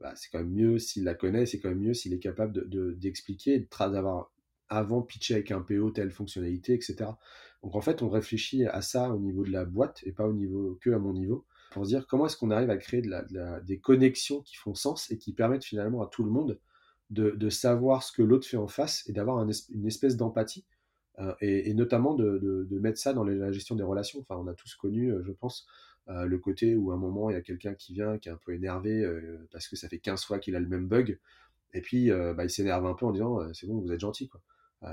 bah, c'est quand même mieux s'il la connaît, c'est quand même mieux s'il est capable d'expliquer, de, de, d'avoir avant pitché avec un PO telle fonctionnalité, etc. Donc en fait, on réfléchit à ça au niveau de la boîte et pas au niveau que à mon niveau pour dire comment est-ce qu'on arrive à créer des connexions qui font sens et qui permettent finalement à tout le monde de, savoir ce que l'autre fait en face et d'avoir une espèce d'empathie euh, et, notamment de, mettre ça dans la gestion des relations. Enfin, on a tous connu, euh, je pense, euh, le côté où à un moment il y a quelqu'un qui vient qui est un peu énervé parce que ça fait 15 fois qu'il a le même bug et puis bah, il s'énerve un peu en disant c'est bon, vous êtes gentil. Quoi.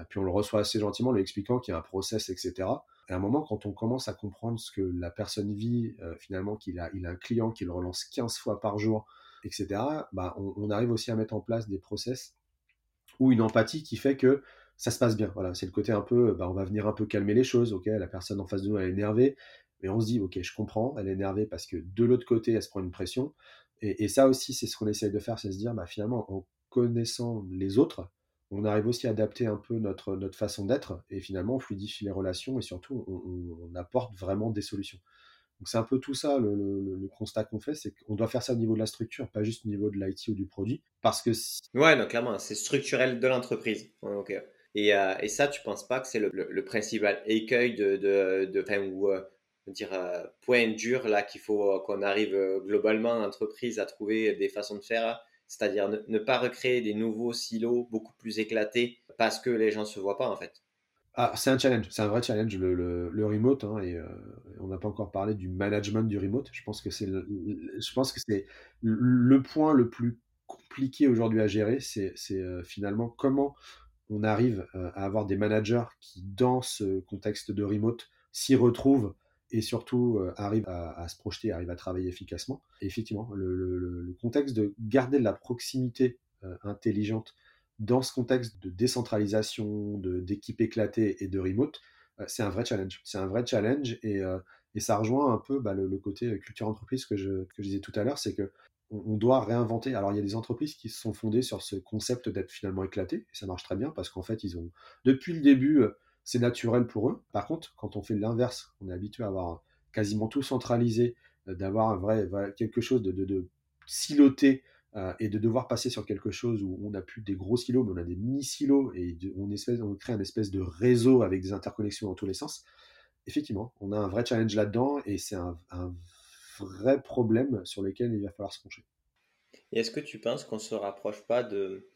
puis on le reçoit assez gentiment, lui expliquant qu'il y a un process, etc. Et à un moment, quand on commence à comprendre ce que la personne vit, euh, finalement, qu'il a, il a un client qui le relance 15 fois par jour, etc., bah, on, arrive aussi à mettre en place des process ou une empathie qui fait que ça se passe bien. Voilà, c'est le côté un peu, bah, on va venir un peu calmer les choses. Ok, la personne en face de nous elle est énervée, mais on se dit, ok, je comprends, elle est énervée parce que de l'autre côté, elle se prend une pression. Et, et ça aussi, c'est ce qu'on essaye de faire, c'est se dire, bah, finalement, en connaissant les autres, on arrive aussi à adapter un peu notre, notre façon d'être et finalement on fluidifie les relations et surtout on, apporte vraiment des solutions. Donc c'est un peu tout ça le, constat qu'on fait, c'est qu'on doit faire ça au niveau de la structure, pas juste au niveau de l'IT ou du produit, parce que ouais, donc clairement c'est structurel de l'entreprise. Et, euh, et, ça, tu penses pas que c'est le, principal écueil de, de, de ou euh, dire euh, point dur là qu'il faut qu'on arrive globalement en entreprise à trouver des façons de faire c'est-à-dire ne, pas recréer des nouveaux silos beaucoup plus éclatés parce que les gens ne se voient pas en fait. Ah, c'est un challenge, c'est un vrai challenge le, remote hein, et euh, on n'a pas encore parlé du management du remote. Je pense que c'est le, je pense que c'est le point le plus compliqué aujourd'hui à gérer, c'est euh, finalement comment on arrive euh, à avoir des managers qui dans ce contexte de remote s'y retrouvent et surtout euh, arrive à, se projeter, arrive à travailler efficacement. effectivement, le, contexte de garder de la proximité euh, intelligente dans ce contexte de décentralisation, d'équipe éclatée et de remote, euh, c'est un vrai challenge. C'est un vrai challenge et, et ça rejoint un peu bah, le, côté culture entreprise que je, que je disais tout à l'heure, c'est que on, doit réinventer. Alors, il y a des entreprises qui se sont fondées sur ce concept d'être finalement éclaté, et ça marche très bien parce qu'en fait, ils ont, depuis le début, c'est naturel pour eux. Par contre, quand on fait l'inverse, on est habitué à avoir quasiment tout centralisé, d'avoir un vrai, quelque chose de, de, siloté et de devoir passer sur quelque chose où on n'a plus des gros silos, mais on a des mini-silos et on, crée un espèce de réseau avec des interconnexions dans tous les sens. Effectivement, on a un vrai challenge là-dedans et c'est un, un, vrai problème sur lequel il va falloir se pencher. Est-ce que tu penses qu'on se rapproche pas de,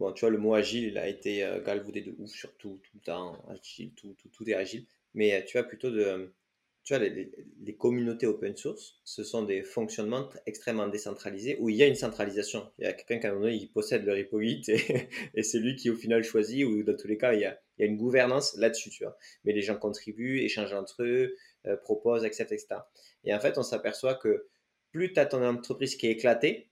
Bon, tu vois, le mot agile, il a été euh, galvaudé de ouf sur tout, le temps. Agile, tout, tout, tout est agile. Mais euh, tu vois, plutôt de. Tu vois, les, communautés open source, ce sont des fonctionnements extrêmement décentralisés où il y a une centralisation. Il y a quelqu'un qui, à un moment il possède le repo et, *laughs* et c'est lui qui, au final, choisit, ou dans tous les cas, il y a, il y a une gouvernance là-dessus, tu vois. Mais les gens contribuent, échangent entre eux, euh, proposent, acceptent, etc. Et en fait, on s'aperçoit que plus tu as ton entreprise qui est éclatée,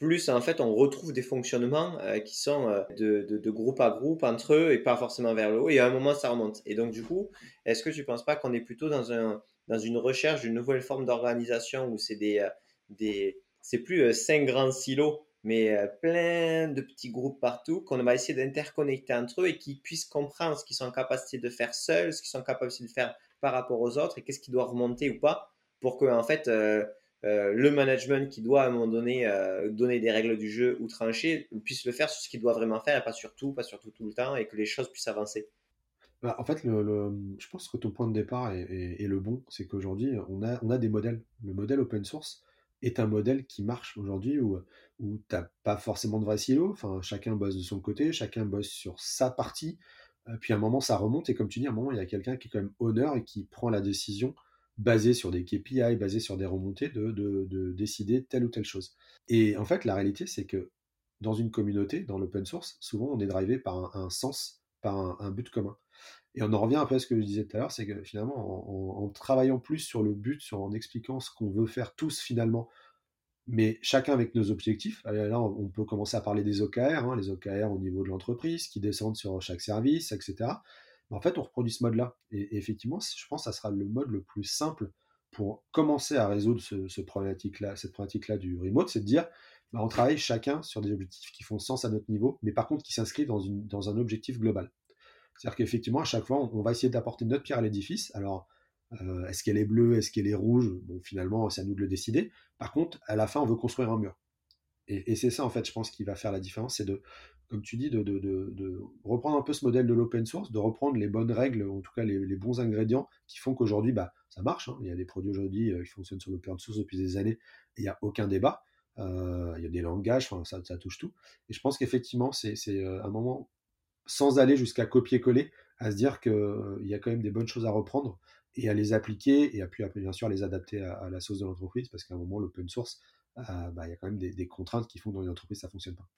plus en fait on retrouve des fonctionnements euh, qui sont euh, de, groupe à groupe entre eux et pas forcément vers le haut et à un moment ça remonte. Et donc du coup est-ce que tu penses pas qu'on est plutôt dans un dans une recherche d'une nouvelle forme d'organisation où c'est des, euh, des c'est plus cinq grands silos mais plein de petits groupes partout qu'on va essayer d'interconnecter entre eux et qu'ils puissent comprendre ce qu'ils sont en capacité de faire seuls ce qu'ils sont capacité de faire par rapport aux autres et qu'est-ce qui doit remonter ou pas pour que en fait le management qui doit à un moment donné euh, donner des règles du jeu ou trancher puisse le faire sur ce qu'il doit vraiment faire et pas sur tout, pas sur tout, tout le temps et que les choses puissent avancer. Bah, en fait, je pense que ton point de départ est, le bon, c'est qu'aujourd'hui, on a, on a des modèles. Le modèle open source est un modèle qui marche aujourd'hui où, où tu n'as pas forcément de vrai silo, enfin, chacun bosse de son côté, chacun bosse sur sa partie, euh, puis à un moment ça remonte et comme tu dis, à un moment il y a quelqu'un qui est quand même honneur et qui prend la décision basé sur des KPI, basé sur des remontées, de, de, décider telle ou telle chose. Et en fait, la réalité, c'est que dans une communauté, dans l'open source, souvent on est drivé par un, sens, par un, but commun. Et on en revient un peu à ce que je disais tout à l'heure, c'est que finalement, en, travaillant plus sur le but, sur, en expliquant ce qu'on veut faire tous finalement, mais chacun avec nos objectifs, là on peut commencer à parler des OKR, hein, les OKR au niveau de l'entreprise, qui descendent sur chaque service, etc en fait, on reproduit ce mode-là. Et, effectivement, je pense que ça sera le mode le plus simple pour commencer à résoudre cette problématique-là du remote, c'est de dire, bah, on travaille chacun sur des objectifs qui font sens à notre niveau, mais par contre qui s'inscrivent dans, un objectif global. C'est-à-dire qu'effectivement, à chaque fois, on, va essayer d'apporter notre pierre à l'édifice. Alors, euh, est-ce qu'elle est bleue, est-ce qu'elle est rouge? Bon, finalement, c'est à nous de le décider. Par contre, à la fin, on veut construire un mur. Et c'est ça, en fait, je pense, qui va faire la différence, c'est de comme tu dis, de, reprendre un peu ce modèle de l'open source, de reprendre les bonnes règles, en tout cas les, bons ingrédients qui font qu'aujourd'hui, bah, ça marche. Hein. Il y a des produits aujourd'hui euh, qui fonctionnent sur l'open source depuis des années, il n'y a aucun débat. Euh, il y a des langages, ça, ça, touche tout. Et je pense qu'effectivement, c'est euh, un moment, sans aller jusqu'à copier-coller, à se dire qu'il y a quand même des bonnes choses à reprendre et à les appliquer et à puis bien sûr à les adapter à, la sauce de l'entreprise, parce qu'à un moment, l'open source, bah, il y a quand même des, des contraintes qui font que dans une entreprise, ça ne fonctionne pas.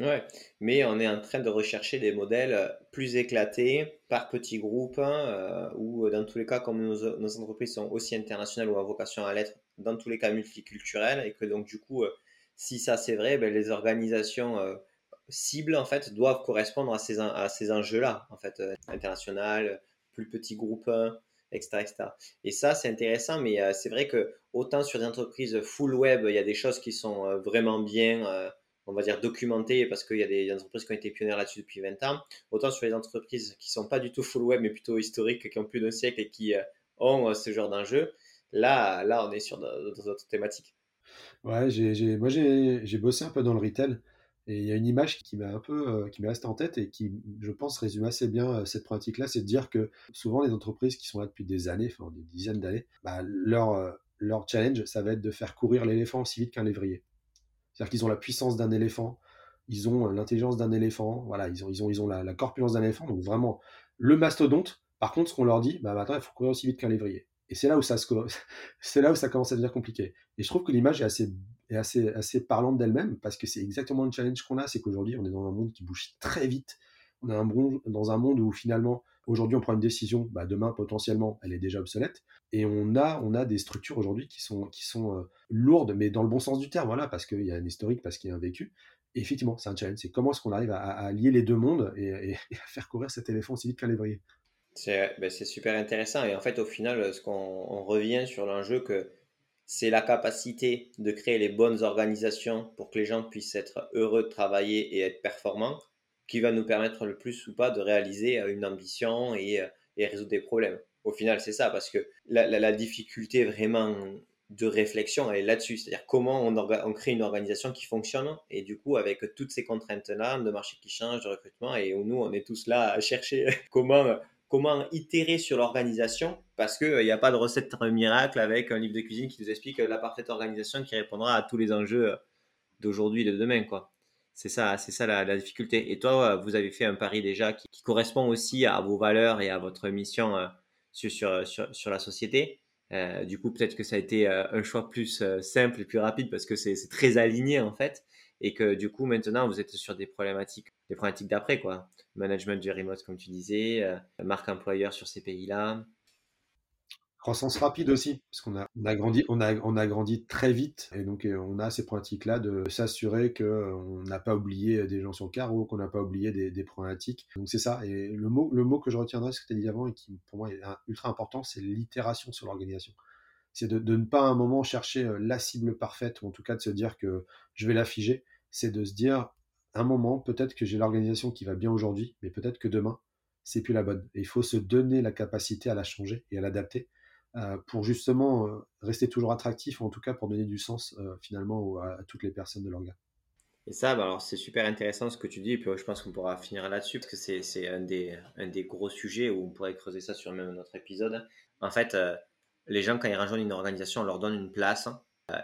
Ouais, mais on est en train de rechercher des modèles euh, plus éclatés par petits groupes, hein, euh, ou euh, dans tous les cas, comme nos, entreprises sont aussi internationales ou à vocation à l'être, dans tous les cas multiculturelles, et que donc du coup, si ça c'est vrai, ben, les organisations cibles en fait doivent correspondre à ces, à ces enjeux-là, en fait, international, plus petits groupes, etc., etc. Et ça c'est intéressant, mais c'est vrai que autant sur des entreprises full web, il y a des choses qui sont vraiment bien on va dire, documenté parce qu'il y a des entreprises qui ont été pionnières là-dessus depuis 20 ans. Autant sur les entreprises qui sont pas du tout full web, mais plutôt historiques, qui ont plus d'un siècle et qui euh, ont euh, ce genre d'enjeu, là, là, on est sur d'autres thématiques. Ouais, moi, j'ai bossé un peu dans le retail. Et il y a une image qui m'a un peu, euh, qui m'est restée en tête et qui, je pense, résume assez bien cette pratique-là, c'est de dire que souvent les entreprises qui sont là depuis des années, enfin des dizaines d'années, bah, leur, leur challenge, ça va être de faire courir l'éléphant aussi vite qu'un lévrier. C'est-à-dire qu'ils ont la puissance d'un éléphant, ils ont euh, l'intelligence d'un éléphant, voilà, ils ont, ils ont, ils ont la, corpulence d'un éléphant, donc vraiment le mastodonte. Par contre, ce qu'on leur dit, bah maintenant il faut courir aussi vite qu'un lévrier. Et c'est là où ça *laughs* c'est là où ça commence à devenir compliqué. Et je trouve que l'image est assez, est assez, assez parlante d'elle-même parce que c'est exactement le challenge qu'on a, c'est qu'aujourd'hui on est dans un monde qui bouge très vite. On est dans un monde où finalement Aujourd'hui, on prend une décision, bah, demain, potentiellement, elle est déjà obsolète. Et on a, on a des structures aujourd'hui qui sont, qui sont euh, lourdes, mais dans le bon sens du terme, voilà, parce qu'il y a un historique, parce qu'il y a un vécu. Effectivement, c'est un challenge. C'est comment est-ce qu'on arrive à, lier les deux mondes *laughs* et, à faire courir cet éléphant aussi vite qu'un lévrier. Ben, c'est super intéressant. Et en fait, au final, ce qu'on revient sur l'enjeu que c'est la capacité de créer les bonnes organisations pour que les gens puissent être heureux de travailler et être performants qui va nous permettre le plus ou pas de réaliser euh, une ambition et, euh, et résoudre des problèmes. Au final, c'est ça, parce que la, difficulté vraiment de réflexion est là-dessus, c'est-à-dire comment on, crée une organisation qui fonctionne et du coup avec toutes ces contraintes-là de marché qui change, de recrutement et où nous on est tous là à chercher *laughs* comment comment itérer sur l'organisation parce qu'il n'y a pas de recette miracle avec un livre de cuisine qui nous explique la parfaite organisation qui répondra à tous les enjeux d'aujourd'hui et de demain quoi. C'est ça, c'est ça la, difficulté. Et toi, vous avez fait un pari déjà qui, correspond aussi à vos valeurs et à votre mission euh, sur, la société. Euh, du coup, peut-être que ça a été euh, un choix plus simple et plus rapide parce que c'est très aligné en fait. Et que du coup, maintenant, vous êtes sur des problématiques, des problématiques d'après, quoi. Management du remote, comme tu disais, marque employeur sur ces pays-là, Croissance rapide aussi, parce qu'on a, grandi, on a, on a grandi très vite, et donc euh, on a ces problématiques-là de s'assurer qu'on euh, n'a pas oublié des gens sur le carreau, qu'on n'a pas oublié des, des problématiques. Donc c'est ça, et le mot, le mot que je retiendrai, ce que tu as dit avant, et qui pour moi est ultra important, c'est l'itération sur l'organisation. C'est de, de, ne pas à un moment chercher euh, la cible parfaite, ou en tout cas de se dire que je vais la figer, c'est de se dire, un moment, peut-être que j'ai l'organisation qui va bien aujourd'hui, mais peut-être que demain, c'est plus la bonne. Et il faut se donner la capacité à la changer et à l'adapter pour justement euh, rester toujours attractif, ou en tout cas pour donner du sens euh, finalement à, toutes les personnes de l'orga. Et ça, bah, alors c'est super intéressant ce que tu dis, et puis je pense qu'on pourra finir là-dessus, parce que c'est un des, gros sujets où on pourrait creuser ça sur même notre épisode. En fait, les gens, quand ils rejoignent une organisation, on leur donne une place,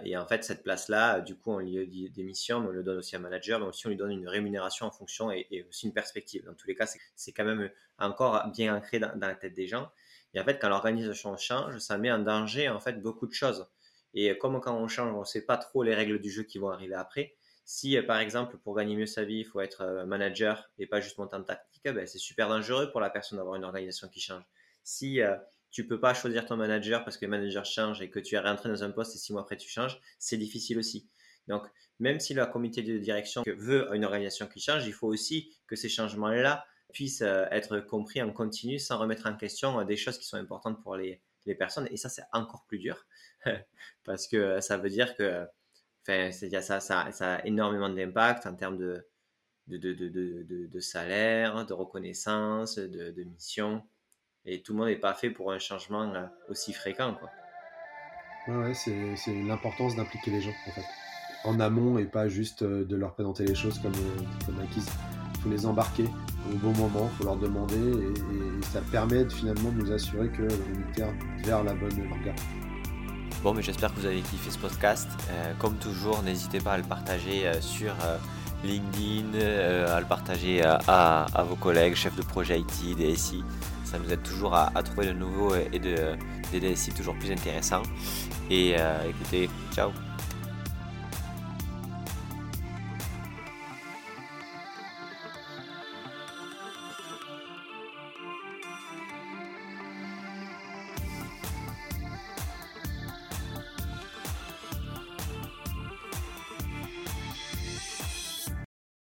et en fait, cette place-là, du coup, on lui dit des missions, on le donne aussi à un manager, mais aussi on lui donne une rémunération en fonction et, aussi une perspective. Dans tous les cas, c'est quand même encore bien ancré dans la tête des gens. Et en fait, quand l'organisation change, ça met en danger en fait beaucoup de choses. Et comme quand on change, on ne sait pas trop les règles du jeu qui vont arriver après. Si, euh, par exemple, pour gagner mieux sa vie, il faut être euh, manager et pas juste montant tactique, ben, c'est super dangereux pour la personne d'avoir une organisation qui change. Si euh, tu peux pas choisir ton manager parce que le manager change et que tu es rentré dans un poste et six mois après tu changes, c'est difficile aussi. Donc, même si le comité de direction veut une organisation qui change, il faut aussi que ces changements-là puisse euh, être compris en continu sans remettre en question euh, des choses qui sont importantes pour les, les personnes. Et ça, c'est encore plus dur *laughs* parce que euh, ça veut dire que ça, ça, ça a énormément d'impact en termes de, de, de, de, salaire, de reconnaissance, de, mission. Et tout le monde n'est pas fait pour un changement aussi fréquent. Quoi. Ouais, ouais c'est l'importance d'impliquer les gens en fait. En amont et pas juste de leur présenter les choses comme, comme acquises. Il faut les embarquer au bon moment, il faut leur demander et, ça permet finalement de nous assurer que on vers la bonne orga. Bon, mais j'espère que vous avez kiffé ce podcast. Euh, comme toujours, n'hésitez pas à le partager euh, sur euh, LinkedIn, à le partager à, vos collègues, chefs de projet IT, DSI. Ça nous aide toujours à, trouver de nouveaux et de, des DSI toujours plus intéressants. Et écoutez, ciao